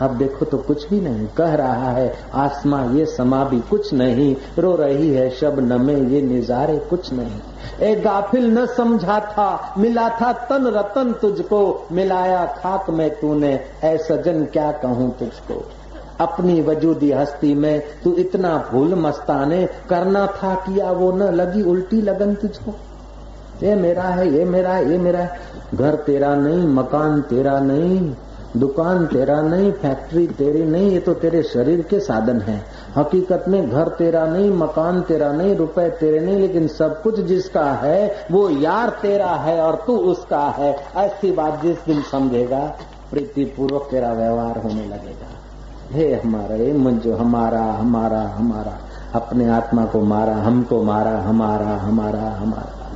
अब देखो तो कुछ भी नहीं। कह रहा है आसमा ये समा भी कुछ नहीं। रो रही है शब नमे ये निजारे कुछ नहीं। ए गाफिल न समझा था, मिला था तन रतन तुझको। मिलाया खाक में तूने, ऐ सजन क्या कहूँ तुझको? अपनी वजूदी हस्ती में तू इतना भूल मस्ताने, करना था किया वो न, लगी उल्टी लगन तुझको। ये मेरा है, ये मेरा है, ये मेरा है। घर तेरा नहीं, मकान तेरा नहीं। दुकान तेरा नहीं, फैक्ट्री तेरी नहीं, ये तो तेरे शरीर के साधन है। हकीकत में घर तेरा नहीं, मकान तेरा नहीं, रुपए तेरे नहीं, लेकिन सब कुछ जिसका है, वो यार तेरा है और तू उसका है। ऐसी बात जिस दिन समझेगा प्रीति पूर्वक तेरा व्यवहार होने लगेगा। हे हमारा मुझो हमारा हमारा हमारा, अपने आत्मा को मारा, हमको मारा, हमारा हमारा हमारा।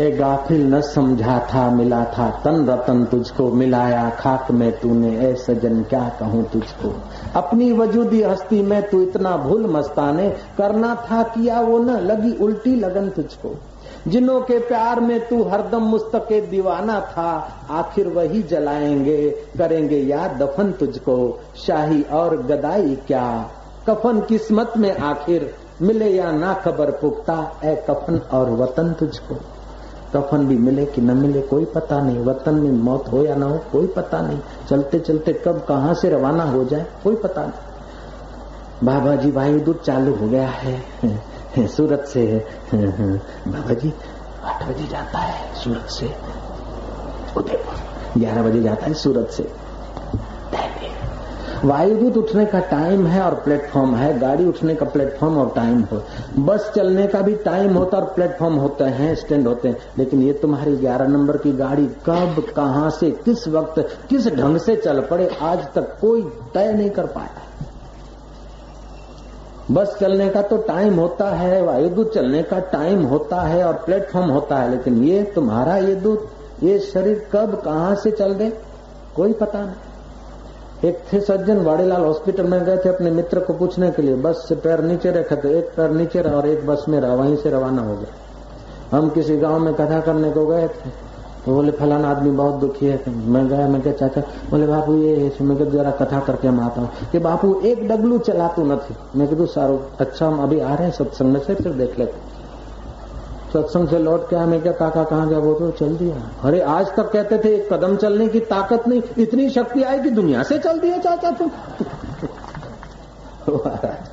ए गाफिल, न समझा था, मिला था तन रतन तुझको, मिलाया खाक में तूने, ए सजन, क्या कहूँ तुझको? अपनी वजूदी हस्ती में तू इतना भूल मस्ताने, करना था, किया वो न, लगी उल्टी लगन तुझको। जिनों के प्यार में तू हरदम मुस्तके दीवाना था, आखिर वही जलाएँगे, करेंगे याद दफन तुझको। शाही और गदाई क्या? कफन किस्मत में आखिर, मिले या ना खबर पुख्ता, ए कफन और वतन तुझको। कफन भी मिले कि न मिले, कोई पता नहीं, वतन में मौत हो या ना हो, कोई पता नहीं। चलते चलते कब, कहाँ से रवाना हो जाए, कोई पता नहीं। बाबा जी वायु दूत चालू हो गया है। सूरत से। बाबा जी, आठ बजे जाता है सूरत से। उदयपुर। ग्यारह बजे जाता है सूरत से। वायुदूत उठने का टाइम है और प्लेटफॉर्म है। गाड़ी उठने का प्लेटफॉर्म और टाइम हो। बस चलने का भी टाइम होता और प्लेटफॉर्म होते हैं स्टैंड होते हैं। लेकिन ये तुम्हारी ग्यारह नंबर की गाड़ी कब, कहाँ से, किस वक्त, किस ढंग से चल पड़े, आज तक कोई तय नहीं कर पाया। बस चलने का तो टाइम होता है, वायुदूत चलने का टाइम होता है और प्लेटफॉर्म होता है। लेकिन ये तुम्हारा ये दूत, ये शरीर कब, कहाँ से चल दे कोई पता नहीं। एक थे सज्जन वाड़ीलाल हॉस्पिटल में गए थे अपने मित्र को पूछने के लिए। बस से पैर नीचे रखे थे, एक पैर नीचे रहा और एक बस में रहा, वहीं से रवाना हो गया। हम किसी गाँव में कथा करने को गए थे। तो बोले, फलाना आदमी बहुत दुखी है। मैं गया, मैं क्या चाचा? बोले, बापू, ये मैं जरा कथा करके हम आता हूँ। कि बापू, एक डगलू चलातू નથી मैं कीधु सारो अच्छा हम अभी आ रहे हैं सत्संग में से फिर देख लेते सत्संग से लौट के मैं क्या काका कहाँ गया? वो तो चल दिया। अरे, आज तक कहते थे, एक कदम चलने की ताकत नहीं, इतनी शक्ति आई कि दुनिया से चल दिया चाचा तुम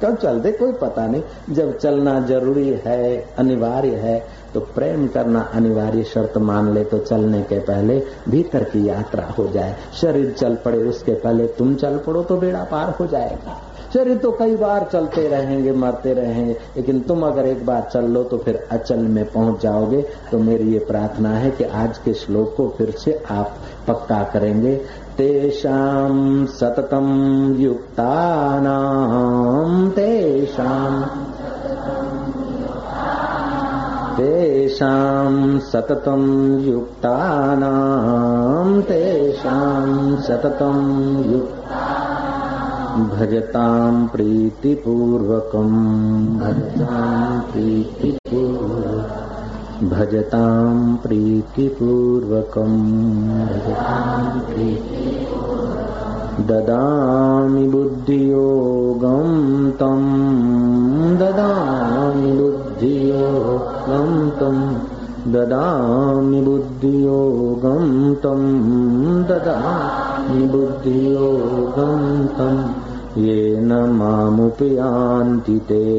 कब चलते कोई पता नहीं, जब चलना ज़रूरी है, अनिवार्य है तो प्रेम करना अनिवार्य शर्त मान ले तो चलने के पहले भीतर की यात्रा हो जाए। शरीर चल पड़े उसके पहले तुम चल पड़ो तो बेड़ा पार हो जाएगा। शरीर तो कई बार चलते रहेंगे, मरते रहेंगे, लेकिन तुम अगर एक बार चल लो तो फिर अचल में पहुँच जाओगे। तो मेरी ये प्रार्थना है कि आज के श्लोक को फिर से आप पक्का करेंगे। तेषाम सततम युक्तानाम तेषाम तेषाम् सततम् युक्तानाम् तेषाम् सततम् युक्ता भजतां प्रीतिपूर्वकं भजतां ददामि बुद्धियोगं तं ददामि बुद्धियोगं तं ददामि बुद्धियोगं तं ददामि बुद्धियोगं तम्। येन मामुपयान्ति ते।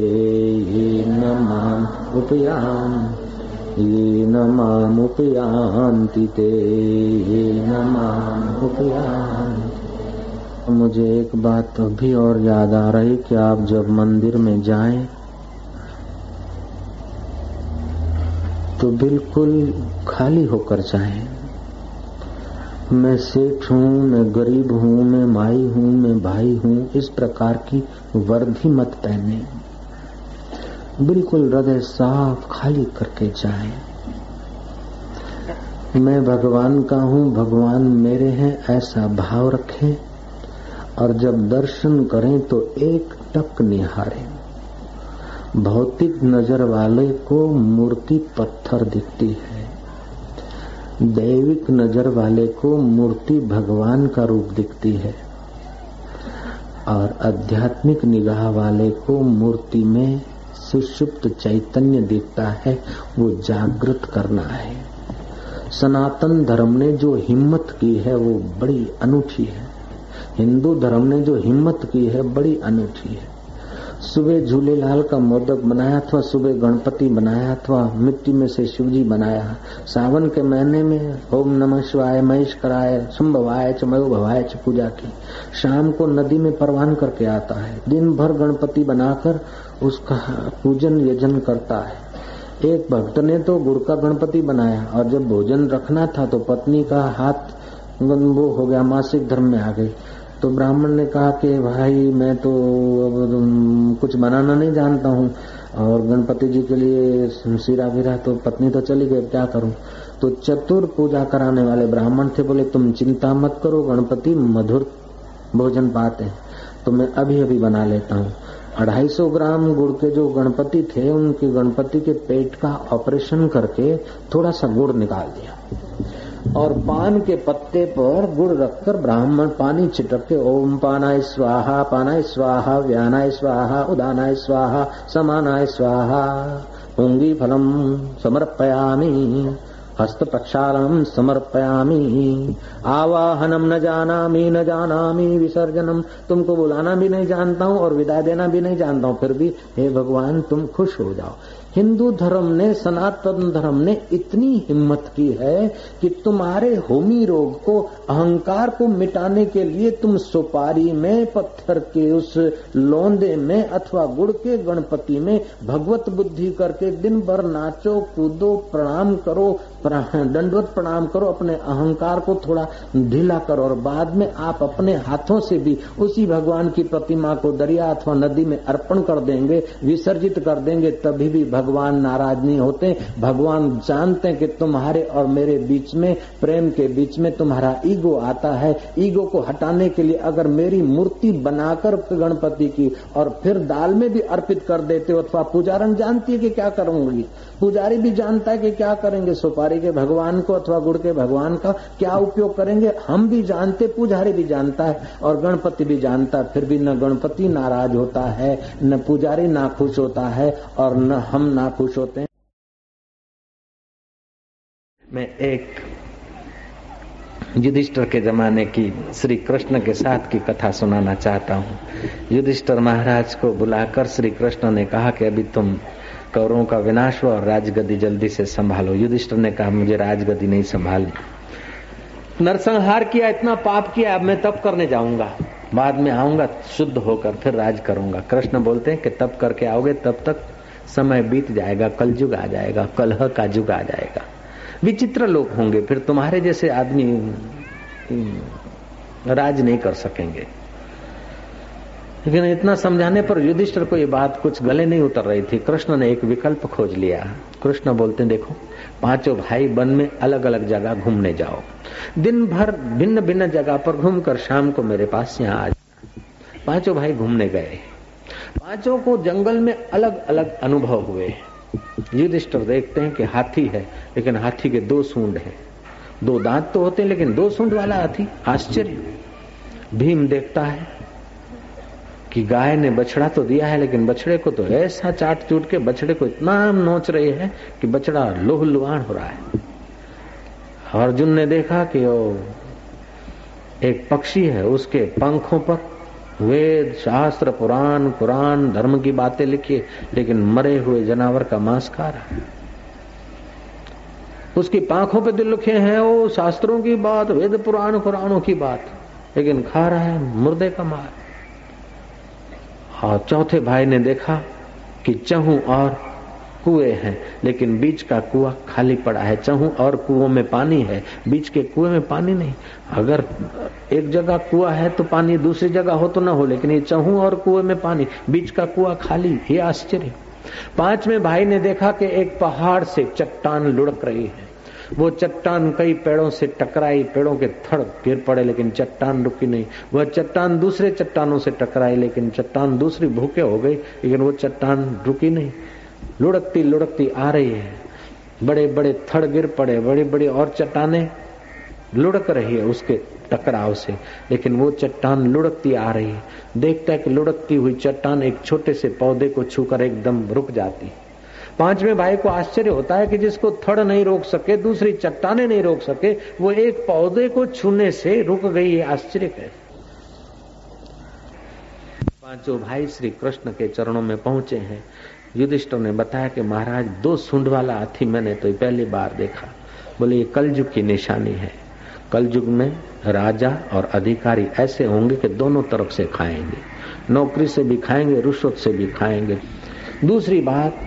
येन माम् उपयान्ति येन मामुपयान्ति ते। येन मामुपयान्ति मुझे एक बात अभी और याद आ रही कि आप जब मंदिर में जाएँ तो बिल्कुल खाली होकर जाएँ। मैं सेठ हूँ, मैं गरीब हूँ, मैं माई हूँ, मैं भाई हूँ, इस प्रकार की वर्दी मत पहने। बिल्कुल हृदय साफ़ खाली करके जाए। मैं भगवान का हूँ, भगवान मेरे हैं, ऐसा भाव रखें। और जब दर्शन करें तो एक टक निहारें। भौतिक नज़र वाले को मूर्ति पत्थर दिखती है। दैविक नज़र वाले को मूर्ति भगवान का रूप दिखती है और आध्यात्मिक निगाह वाले को मूर्ति में सुषुप्त चैतन्य दिखता है, वो जागृत करना है। सनातन धर्म ने जो हिम्मत की है, वो बड़ी अनूठी है। हिंदू धर्म ने जो हिम्मत की है, बड़ी अनूठी है। सुबह झूलेलाल का मोदक बनाया अथवा सुबह गणपति बनाया अथवा मिट्टी में से शिवजी बनाया। सावन के महीने में ओम नमः शिवाय महेश कराय, संभवाय चमयो भवाय च पूजा की। शाम को नदी में परवान करके आता है। दिन भर गणपति बनाकर उसका पूजन यजन करता है। एक भक्त ने तो गुड़ का गणपति बनाया और जब भोजन रखना था तो पत्नी का हाथ वो हो गया, मासिक धर्म में आ गई। तो ब्राह्मण ने कहा कि भाई, मैं तो अब कुछ बनाना नहीं जानता हूँ और गणपति जी के लिए सिरा विरा तो पत्नी तो चली गई क्या करूँ? तो चतुर पूजा कराने वाले ब्राह्मण थे, बोले, तुम चिंता मत करो, गणपति मधुर भोजन पाते हैं। तो मैं अभी अभी बना लेता हूँ। अढ़ाई सौ ग्राम गुड़ के जो गणपति थे, उनके गणपति के पेट का ऑपरेशन करके थोड़ा सा गुड़ निकाल दिया। और पान के पत्ते पर गुड़ रखकर ब्राह्मण पानी छिटक के ओम पानाय स्वाहा पानाय स्वाहा, व्यानाय स्वाहा, उदानाय स्वाहा, समानाय स्वाहा, पुंगी फलम समर्पयामी, हस्त प्रक्षालनम समर्पयामी, आवाहनम न जानामी न जानामी, विसर्जनम, तुमको बुलाना भी नहीं जानता हूँ और विदा देना भी नहीं जानता हूँ, फिर भी हे भगवान, तुम खुश हो जाओ। हिंदू धर्म ने, सनातन धर्म ने इतनी हिम्मत की है कि तुम्हारे होमी रोग को, अहंकार को मिटाने के लिए तुम सुपारी में, पत्थर के उस लोंदे में अथवा गुड़ के गणपति में भगवत बुद्धि करके दिन भर नाचो, कूदो, प्रणाम करो दंडवत प्रणाम करो, अपने अहंकार को थोड़ा ढीला करो और बाद में आप अपने हाथों से भी उसी भगवान की प्रतिमा को दरिया अथवा नदी में अर्पण कर देंगे, विसर्जित कर देंगे, तभी भी भगवान नाराज़ नहीं होते। भगवान जानते हैं कि तुम्हारे और मेरे बीच में, प्रेम के बीच में तुम्हारा ईगो आता है। ईगो को हटाने के लिए अगर मेरी मूर्ति बनाकर गणपति की और फिर दाल में भी अर्पित कर देते हो, अथवा पुजारन जानती है कि क्या करूँगी? पुजारी भी जानता है कि क्या करेंगे, सुपारी सुपारी के भगवान को अथवा गुड़ के भगवान का क्या उपयोग करेंगे? हम भी जानते, पुजारी भी जानता है और गणपति भी जानता है। फिर भी न गणपति नाराज़ होता है, न पुजारी ना खुश होता है और न हम ना खुश होते हैं। मैं एक युधिष्ठर के जमाने की श्री कृष्ण के साथ की कथा सुनाना चाहता हूँ। युधिष्ठर महाराज को बुलाकर श्री कृष्ण ने कहा कि अभी तुम कौरों का विनाश हुआ और राजगद्दी जल्दी से संभालो युधिष्ठर ने कहा, मुझे राजगद्दी नहीं संभाली नरसंहार किया, इतना पाप किया, अब मैं तप करने जाऊँगा। बाद में आऊँगा, शुद्ध होकर फिर राज करूँगा। कृष्ण बोलते हैं कि तप करके आओगे, तब तक समय बीत जाएगा, कल युग आ जाएगा कलह का युग आ जाएगा। विचित्र लोग होंगे, फिर तुम्हारे जैसे आदमी राज नहीं कर सकेंगे। लेकिन इतना समझाने पर युधिष्ठर को ये बात कुछ गले नहीं उतर रही थी। कृष्ण ने एक विकल्प खोज लिया। कृष्ण बोलते, देखो, पाँचों भाई वन में अलग अलग जगह घूमने जाओ। दिन भर भिन्न भिन्न जगह पर घूमकर शाम को मेरे पास यहाँ आ पाँचों भाई घूमने गए। पाँचों को जंगल में अलग अलग अनुभव हुए। युधिष्ठर देखते हैं कि हाथी है, लेकिन हाथी के दो सूंड है। दो दांत तो होते हैं, लेकिन दो सूंड वाला हाथी आश्चर्य। भीम देखता है कि गाय ने बछड़ा तो दिया है, लेकिन बछड़े को तो ऐसा चाट चूट के बछड़े को इतना नोच रहे हैं कि बछड़ा लोह लुहान हो रहा है। अर्जुन ने देखा कि वो एक पक्षी है, उसके पंखों पर वेद, शास्त्र, पुराण, कुरान, धर्म की बातें लिखी लेकिन मरे हुए जानवर का मांस खा रहा है। उसकी पांखों पे दिल लिखे हैं, वो शास्त्रों की बात, वेद, पुराण, कुरानों की बात, लेकिन खा रहा है मुर्दे का मार। और चौथे भाई ने देखा कि चहू और कुएँ हैं, लेकिन बीच का कुआ खाली पड़ा है। चहू और कुओं में पानी है। बीच के कुएँ में पानी नहीं। अगर एक जगह कुआ है तो पानी दूसरी जगह हो तो ना हो, लेकिन ये चहू और कुएँ में पानी, बीच का कुआ खाली, ये आश्चर्य। पाँचवें भाई ने देखा कि एक पहाड़ से चट्टान लुढ़क रही है। वो चट्टान कई पेड़ों से टकराई, पेड़ों के थड़ गिर पड़े, लेकिन चट्टान रुकी नहीं। वह चट्टान दूसरे चट्टानों से टकराई, लेकिन चट्टान दूसरी भूखे हो गई, लेकिन वो चट्टान रुकी नहीं। लुढ़कती लुढ़कती आ रही है। बड़े बड़े थड़ गिर पड़े बड़ी बड़ी और चट्टाने लुढ़क रही है उसके टकराव से। लेकिन वो चट्टान लुढ़कती आ रही है। देखता है कि लुढ़कती हुई चट्टान एक छोटे से पौधे को छूकर एकदम रुक जाती है। पाँचवें भाई को आश्चर्य होता है कि जिसको थड़ नहीं रोक सके, दूसरी चट्टाने नहीं रोक सके, वो एक पौधे को छूने से रुक गई है, आश्चर्य है। पाँचों भाई श्री कृष्ण के चरणों में पहुँचे हैं। युधिष्ठर ने बताया कि महाराज, दो सुंड वाला हाथी मैंने तो पहली बार देखा। बोले, ये कलयुग की निशानी है। कलयुग में राजा और अधिकारी ऐसे होंगे कि दोनों तरफ़ से खाएँगे। नौकरी से भी खाएँगे रुश्वत से भी खाएँगे। दूसरी बात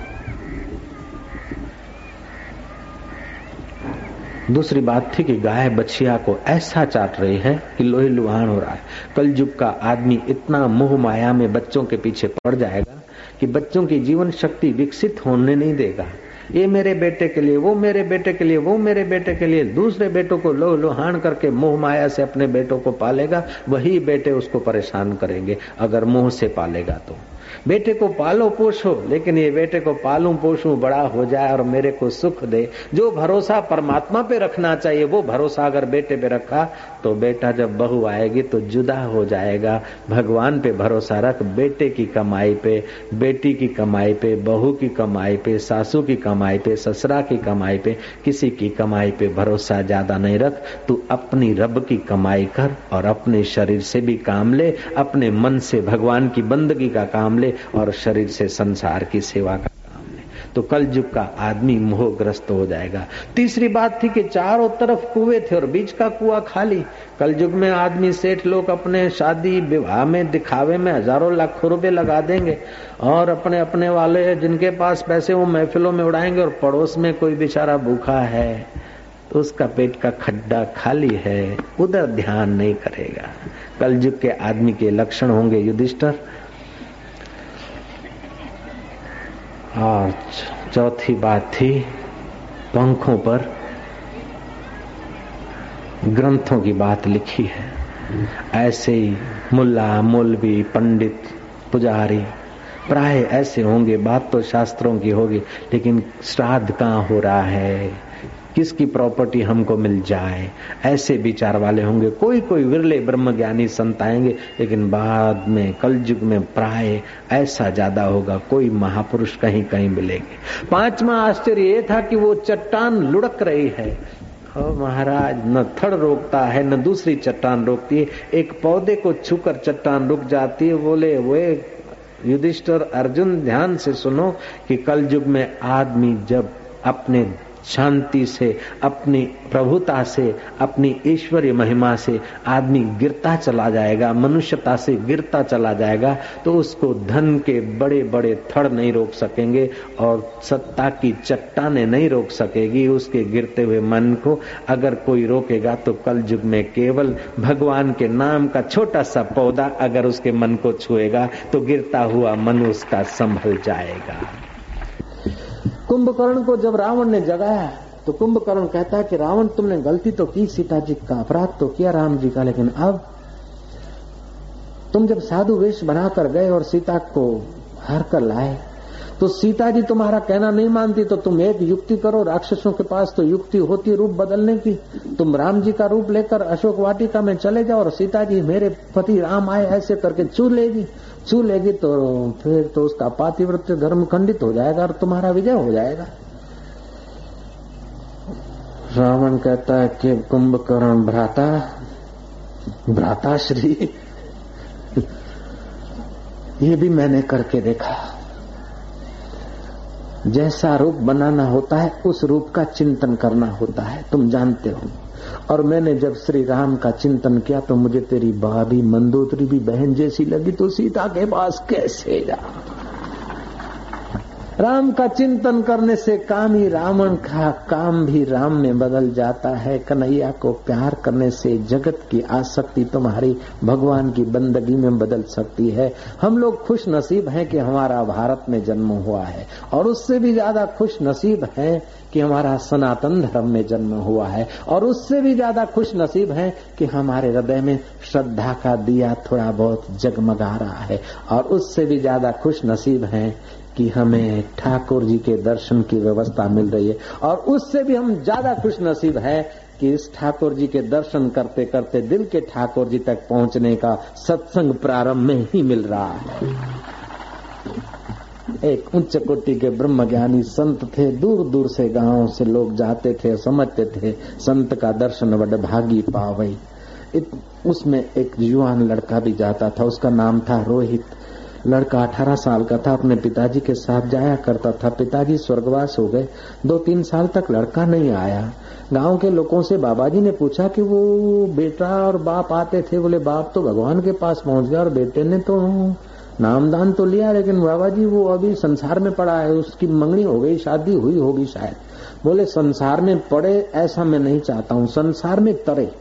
दूसरी बात थी कि गाय बछिया को ऐसा चाट रही है कि लोहे लुहान हो रहा है। कल युग का आदमी इतना मोह माया में बच्चों के पीछे पड़ जाएगा कि बच्चों की जीवन शक्ति विकसित होने नहीं देगा। ये मेरे बेटे के लिए, वो मेरे बेटे के लिए, वो मेरे बेटे के लिए, दूसरे बेटों को लो लोहान करके मोह माया से अपने बेटों को पालेगा, वही बेटे उसको परेशान करेंगे, अगर मोह से पालेगा तो। बेटे को पालो, पोषो। लेकिन ये बेटे को पालू, पोषू, बड़ा हो जाए और मेरे को सुख दे। जो भरोसा परमात्मा पे रखना चाहिए, वो भरोसा अगर बेटे पे रखा तो बेटा जब बहू आएगी तो जुदा हो जाएगा। भगवान पे भरोसा रख, बेटे की कमाई पे, बेटी की कमाई पे, बहू की कमाई पे, सासू की कमाई पे, ससुरा की कमाई पे, किसी की कमाई पे भरोसा ज़्यादा नहीं रख। तू अपनी रब की कमाई कर और अपने शरीर से भी काम ले, अपने मन से भगवान की बंदगी का काम ले और शरीर से संसार की सेवा का काम ले। तो कल युग का आदमी मोहग्रस्त हो जाएगा। तीसरी बात थी कि चारों तरफ़ कुएँ थे और बीच का कुआ खाली। कल युग में आदमी सेठ लोग अपने शादी, विवाह में, दिखावे में हज़ारों लाखों रुपए लगा देंगे और अपने अपने वाले जिनके पास पैसे वो महफिलों में उड़ाएँगे और पड़ोस में कोई बेचारा भूखा है तो उसका पेट का खड्डा खाली है, उधर ध्यान नहीं करेगा। कल युग के आदमी के लक्षण होंगे युधिष्ठर और चौथी बात थी पंखों पर ग्रंथों की बात लिखी है। ऐसे ही मुल्ला, मौलवी, पंडित, पुजारी, प्राय ऐसे होंगे, बात तो शास्त्रों की होगी, लेकिन श्राद्ध कहाँ हो रहा है? किसकी प्रॉपर्टी हमको मिल जाए? ऐसे विचार वाले होंगे। कोई कोई विरले ब्रह्म ज्ञानी संत आएँगे, लेकिन बाद में, कलयुग में प्राय ऐसा ज़्यादा होगा, कोई महापुरुष कहीं कहीं मिलेंगे। पांचवा आश्चर्य ये था कि वो चट्टान लुढ़क रही है। और महाराज, न थड़ रोकता है, न दूसरी चट्टान रोकती है। एक पौधे को छूकर चट्टान रुक जाती है। बोले, वे युधिष्ठर, अर्जुन, ध्यान से सुनो कि कल युग में आदमी जब अपने शांति से, अपनी प्रभुता से, अपनी ईश्वरीय महिमा से आदमी गिरता चला जाएगा, मनुष्यता से गिरता चला जाएगा तो उसको धन के बड़े बड़े थड़ नहीं रोक सकेंगे और सत्ता की चट्टाने नहीं रोक सकेगी उसके गिरते हुए मन को। अगर कोई रोकेगा तो कल युग में केवल भगवान के नाम का छोटा सा पौधा अगर उसके मन को छुएगा तो गिरता हुआ मन उसका संभल जाएगा। कुंभकर्ण को जब रावण ने जगाया तो कुंभकर्ण कहता है कि रावण, तुमने गलती तो की, सीता जी का अपराध तो किया राम जी का, लेकिन अब तुम जब साधु वेश बनाकर गए और सीता को हार कर लाए तो सीता जी तुम्हारा कहना नहीं मानती तो तुम एक युक्ति करो, राक्षसों के पास तो युक्ति होती रूप बदलने की। तुम राम जी का रूप लेकर अशोक वाटिका में चले जाओ और सीता जी मेरे पति राम आए ऐसे करके छू लेगी। छू लेगी तो फिर तो उसका पातिवृत्य धर्म खंडित हो जाएगा और तुम्हारा विजय हो जाएगा। रावण कहता है कि कुंभकर्ण भ्राता भ्राता श्री ये भी मैंने करके देखा। जैसा रूप बनाना होता है, उस रूप का चिंतन करना होता है। तुम जानते हो। और मैंने जब श्री राम का चिंतन किया तो मुझे तेरी भाभी मंदोत्री भी बहन जैसी लगी। तो सीता के पास कैसे जा? राम का चिंतन करने से काम ही रावण का काम भी राम में बदल जाता है। कन्हैया को प्यार करने से जगत की आसक्ति तुम्हारी भगवान की बंदगी में बदल सकती है। हम लोग खुश नसीब हैं कि हमारा भारत में जन्म हुआ है और उससे भी ज़्यादा खुश नसीब है कि हमारा सनातन धर्म में जन्म हुआ है और उससे भी ज़्यादा खुश नसीब है कि हमारे हृदय में श्रद्धा का दिया थोड़ा बहुत जगमगा रहा है और उससे भी ज़्यादा खुश नसीब है कि हमें ठाकुर जी के दर्शन की व्यवस्था मिल रही है। और उससे भी हम ज़्यादा खुश नसीब है कि इस ठाकुर जी के दर्शन करते करते दिल के ठाकुर जी तक पहुँचने का सत्संग प्रारंभ में ही मिल रहा है। एक उच्च कोटि के ब्रह्म ज्ञानी संत थे दूर दूर से गाँव से लोग जाते थे, समझते थे, संत का दर्शन बड़ भागी पावई। उसमें एक युवान लड़का भी जाता था, उसका नाम था रोहित। लड़का अठारह साल का था, अपने पिताजी के साथ जाया करता था। पिताजी स्वर्गवास हो गए। दो तीन साल तक लड़का नहीं आया। गाँव के लोगों से बाबा जी ने पूछा कि वो बेटा और बाप आते थे? बोले, बाप तो भगवान के पास पहुँच गया और बेटे ने तो नामदान तो लिया, लेकिन बाबा जी वो अभी संसार में पड़ा है। उसकी मंगनी हो गई, शादी हुई होगी शायद। बोले, संसार में पड़े ऐसा मैं नहीं चाहता हूँ। संसार में तरे।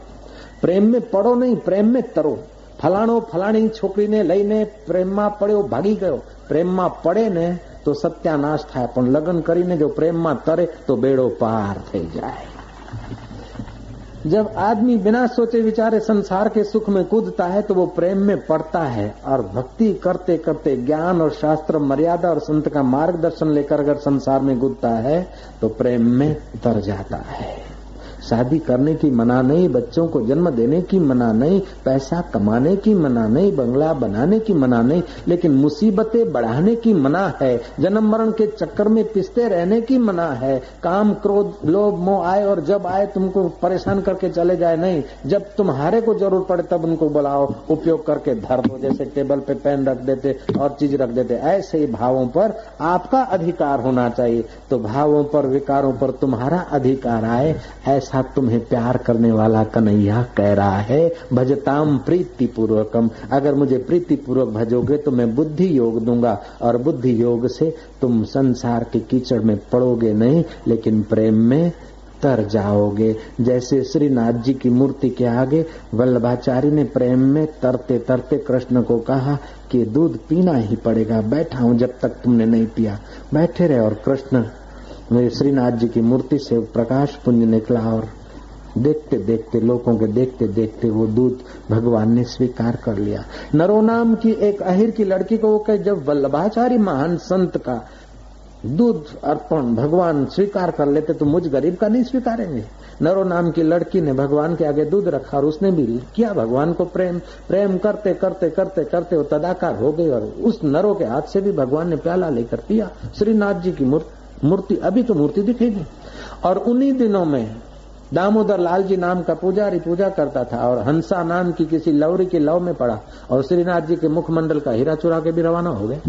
प्रेम में पड़ो नहीं, प्रेम में तरो। ફલાણો ફલાણી છોકરીને લઈને પ્રેમમાં પડ્યો ભાગી ગયો પ્રેમમાં પડે ને તો સત્યાનાશ થાય પણ લગ્ન કરીને જો પ્રેમમાં તરે તો બેડો પાર થઈ જાય जब आदमी बिना सोचे विचारे संसार के सुख में कूदता है तो वो प्रेम में पड़ता है और भक्ति करते करते ज्ञान और शास्त्र मर्यादा और संत का मार्गदर्शन लेकर अगर संसार में कूदता है तो प्रेम में तर जाता है शादी करने की मना नहीं, बच्चों को जन्म देने की मना नहीं, पैसा कमाने की मना नहीं, बंगला बनाने की मना नहीं, लेकिन मुसीबतें बढ़ाने की मना है, जन्म मरण के चक्कर में पिसते रहने की मना है। काम क्रोध, लोभ, मोह आए और जब आए तुमको परेशान करके चले जाए नहीं, जब तुम्हारे को ज़रूर पड़े तब उनको बुलाओ, उपयोग करके धर दो, जैसे टेबल पे पेन रख देते, और चीज़ रख देते। ऐसे ही भावों पर आपका अधिकार होना चाहिए। तो भावों पर, विकारों पर तुम्हारा अधिकार आए, ऐसा ऐसा तुम्हें प्यार करने वाला कन्हैया कह रहा है, भजताम प्रीति पूर्वकम अगर मुझे प्रीति पूर्वक भजोगे तो मैं बुद्धि योग दूँगा, और बुद्धि योग से तुम संसार के कीचड़ में पड़ोगे नहीं, लेकिन प्रेम में तर जाओगे। जैसे श्रीनाथ जी की मूर्ति के आगे वल्लभाचार्य ने प्रेम में तरते तरते कृष्ण को कहा कि दूध पीना ही पड़ेगा बैठा हूँ जब तक तुमने नहीं पिया। बैठे रहे और कृष्ण मेरे श्रीनाथ जी की मूर्ति से प्रकाश पुंज निकला और देखते देखते, लोगों के देखते देखते वो दूध भगवान ने स्वीकार कर लिया। नरो नाम की एक अहिर की लड़की को वो कहे, जब वल्लभाचारी महान संत का दूध अर्पण भगवान स्वीकार कर लेते तो मुझ गरीब का नहीं स्वीकारेंगे? नरो नाम की लड़की ने भगवान के आगे दूध रखा और उसने भी किया भगवान को प्रेम। प्रेम करते करते करते करते वो तदाकार हो गई और उस नरो के हाथ से भी भगवान ने प्याला लेकर पिया। श्रीनाथ जी की मूर्ति अभी तो मूर्ति दिखेगी। और उन्हीं दिनों में दामोदर लाल जी नाम का पुजारी पूजा करता था और हंसा नाम की किसी लवरी के लव में पड़ा और श्रीनाथ जी के मुखमंडल का हीरा चुरा के भी रवाना हो गए।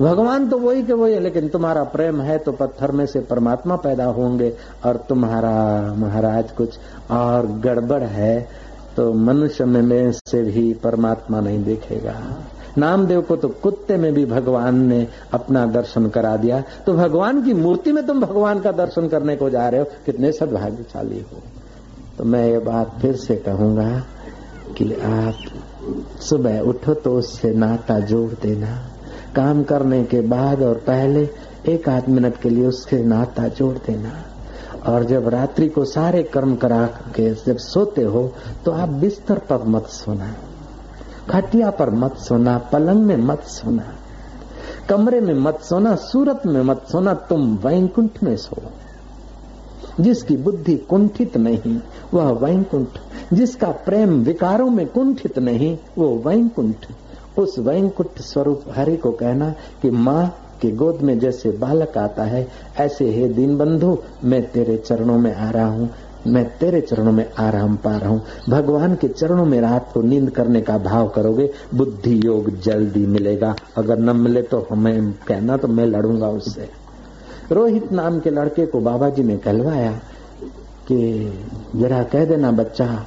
भगवान तो वही के वही है, लेकिन तुम्हारा प्रेम है तो पत्थर में से परमात्मा पैदा होंगे और तुम्हारा महाराज कुछ और गड़बड़ है तो मनुष्य में से भी परमात्मा नहीं देखेगा। नामदेव को तो कुत्ते में भी भगवान ने अपना दर्शन करा दिया। तो भगवान की मूर्ति में तुम भगवान का दर्शन करने को जा रहे हो। कितने सदभाग्यशाली हो। तो मैं ये बात फिर से कहूँगा कि आप सुबह उठो तो उससे नाता जोड़ देना। काम करने के बाद और पहले एक आध मिनट के लिए उसके नाता जोड़ देना। और जब रात्रि को सारे कर्म करा के जब सोते हो तो आप बिस्तर पर मत सोना। खटिया पर मत सोना, पलंग में मत सोना, कमरे में मत सोना, सूरत में मत सोना, तुम वैकुंठ में सो। जिसकी बुद्धि कुंठित नहीं, वह वैकुंठ। जिसका प्रेम विकारों में कुंठित नहीं, वो वैकुंठ। उस वैंकुट स्वरूप हरि को कहना कि माँ के गोद में जैसे बालक आता है, ऐसे हे दीन बंधु मैं तेरे चरणों में आ रहा हूँ। मैं तेरे चरणों में आराम पा रहा हूँ। भगवान के चरणों में रात को नींद करने का भाव करोगे, बुद्धि योग जल्दी मिलेगा। अगर न मिले तो हमें कहना तो मैं लड़ूँगा उससे। रोहित नाम के लड़के को बाबा जी ने कहलवाया कि, जरा कह देना बच्चा,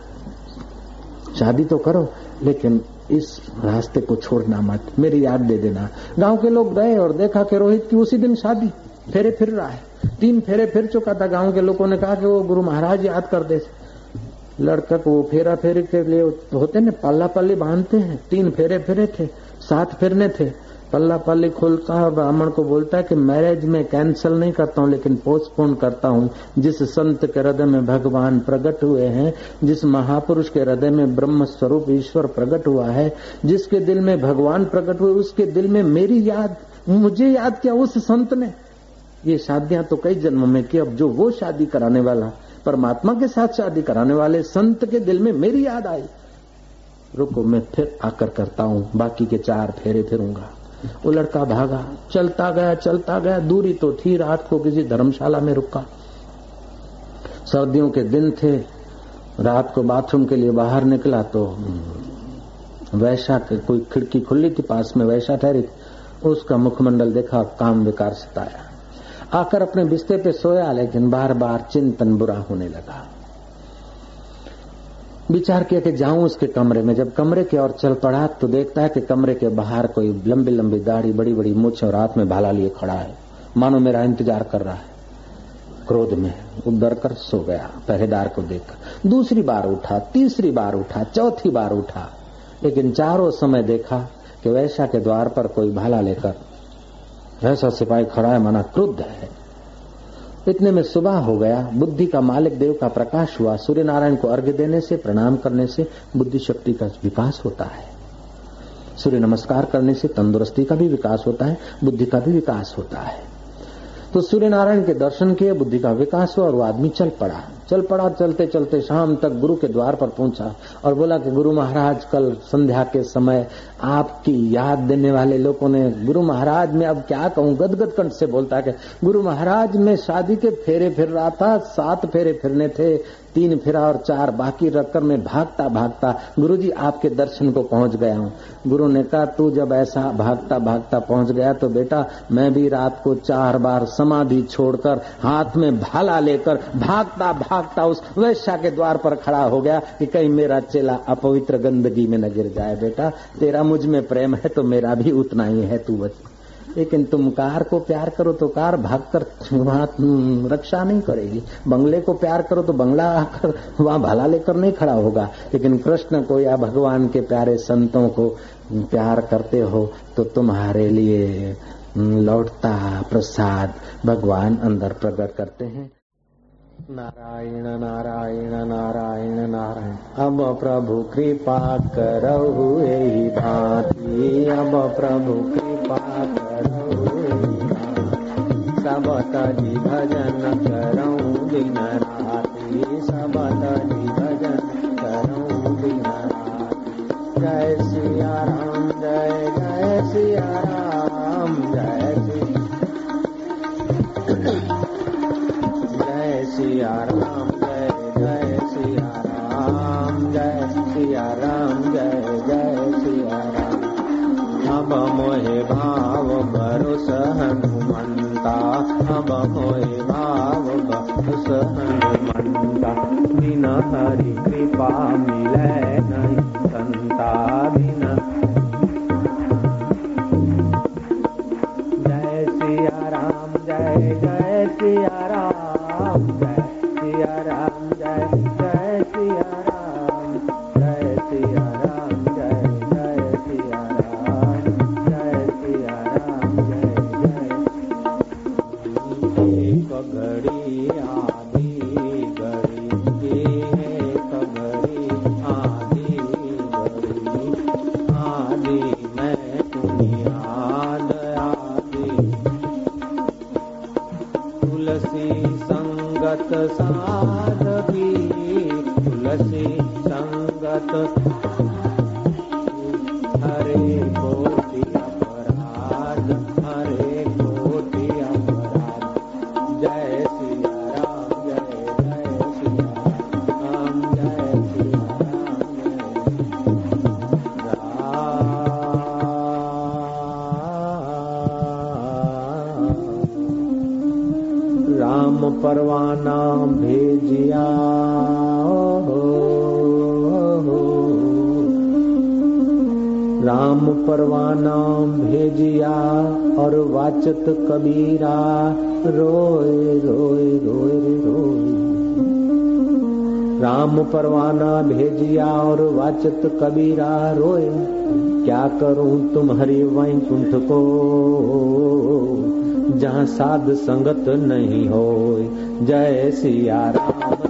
शादी तो करो, लेकिन इस रास्ते को छोड़ना मत, मेरी याद दे देना। गाँव के लोग गए और देखा कि रोहित की उसी दिन शादी, फेरे फिर रहा है। तीन फेरे फिर चुका था, गाँव के लोगों ने कहा कि वो गुरु महाराज याद कर दे। लड़का वो फेरा फेरे के लिए होते ना पल्ला पल्ली बांधते हैं। तीन फेरे फेरे थे, सात फिरने थे। पल्ला पल्ली खोलता है, ब्राह्मण को बोलता है कि मैरिज में कैंसिल नहीं करता हूँ, लेकिन पोस्टपोन करता हूँ। जिस संत के हृदय में भगवान प्रकट हुए हैं, जिस महापुरुष के हृदय में ब्रह्म स्वरूप ईश्वर प्रकट हुआ है, जिसके दिल में भगवान प्रकट हुए, उसके दिल में मेरी याद, मुझे याद किया उस संत ने। ये शादियाँ तो कई जन्म में की अब जो वो शादी कराने वाला, परमात्मा के साथ शादी कराने वाले संत के दिल में मेरी याद आई। रुको, मैं फिर आकर करता हूँ, बाकी के चार फेरे फिरूँगा। वो लड़का भागा, चलता गया चलता गया, दूरी तो थी, रात को किसी धर्मशाला में रुका। सर्दियों के दिन थे, रात को बाथरूम के लिए बाहर निकला तो वैशा के कोई खिड़की खुली थी पास में, वैशा ठहरी उसका मुखमंडल देखा, काम विकार सताया आकर अपने बिस्ते पे सोया, लेकिन बार बार चिंतन बुरा होने लगा। विचार किया कि जाऊँ उसके कमरे में। जब कमरे की ओर चल पड़ा तो देखता है कि कमरे के बाहर कोई लंबी लंबी दाढ़ी बड़ी बड़ी मुछ और हाथ में भाला लिए खड़ा है। मानो मेरा इंतज़ार कर रहा है। क्रोध में डर कर सो गया, पहरेदार को देख दूसरी बार उठा, तीसरी बार उठा, चौथी बार उठा। लेकिन चारों समय देखा कि वैशा के द्वार पर कोई भाला लेकर वैसा सिपाही खड़ा है, माना क्रुद्ध है। इतने में सुबह हो गया, बुद्धि का मालिक देव का प्रकाश हुआ सूर्य नारायण को अर्घ्य देने से, प्रणाम करने से बुद्धि शक्ति का विकास होता है। सूर्य नमस्कार करने से तंदुरुस्ती का भी विकास होता है, बुद्धि का भी विकास होता है। तो सूर्य नारायण के दर्शन किए, बुद्धि का विकास हुआ और वो आदमी चल पड़ा। चल पड़ा, चलते चलते शाम तक गुरु के द्वार पर पहुँचा और बोला कि, गुरु महाराज, कल संध्या के समय आपकी याद देने वाले लोगों ने, गुरु महाराज, मैं अब क्या कहूँ? गदगद कंठ से बोलता कि, गुरु महाराज, मैं शादी के फेरे फिर रहा था, सात फेरे फिरने थे तीन फिरा और चार बाकी रखकर मैं भागता भागता गुरु जी आपके दर्शन को पहुँच गया हूँ। गुरु ने कहा, तू जब ऐसा भागता भागता पहुँच गया तो बेटा, मैं भी रात को चार बार समाधि छोड़कर हाथ में भाला लेकर भागता भागता उस वैश्या के द्वार पर खड़ा हो गया कि कहीं मेरा चेला अपवित्र गंदगी में न गिर जाए बेटा। तेरा मुझमें प्रेम है तो मेरा भी उतना ही है, तू बच। लेकिन तुम कार को प्यार करो तो कार भागकर वहाँ रक्षा नहीं करेगी। बंगले को प्यार करो तो बंगला आकर वहाँ भला लेकर नहीं खड़ा होगा। लेकिन कृष्ण को या भगवान के प्यारे संतों को प्यार करते हो तो तुम्हारे लिए लौटता प्रसाद भगवान अंदर प्रकट करते हैं। नारायण नारायण नारायण नारायण। अब प्रभु कृपा यही भांति। अब प्रभु कृपा सबत जी भजन करऊँ दिन राति सबत जी भजन करऊँ दिन राति जय सिया राम, जय जय सिया राम, जय जय सिया राम। भाव भरोस सहनुमंता अब होय भाव बरु सहनुमंता बिना हरि कृपा मिले नहीं संता बिना संत कबीरा रोए, क्या करूँ तुम्हारी वाई कुंठ को? जहाँ साध संगत नहीं हो जय सिया राम।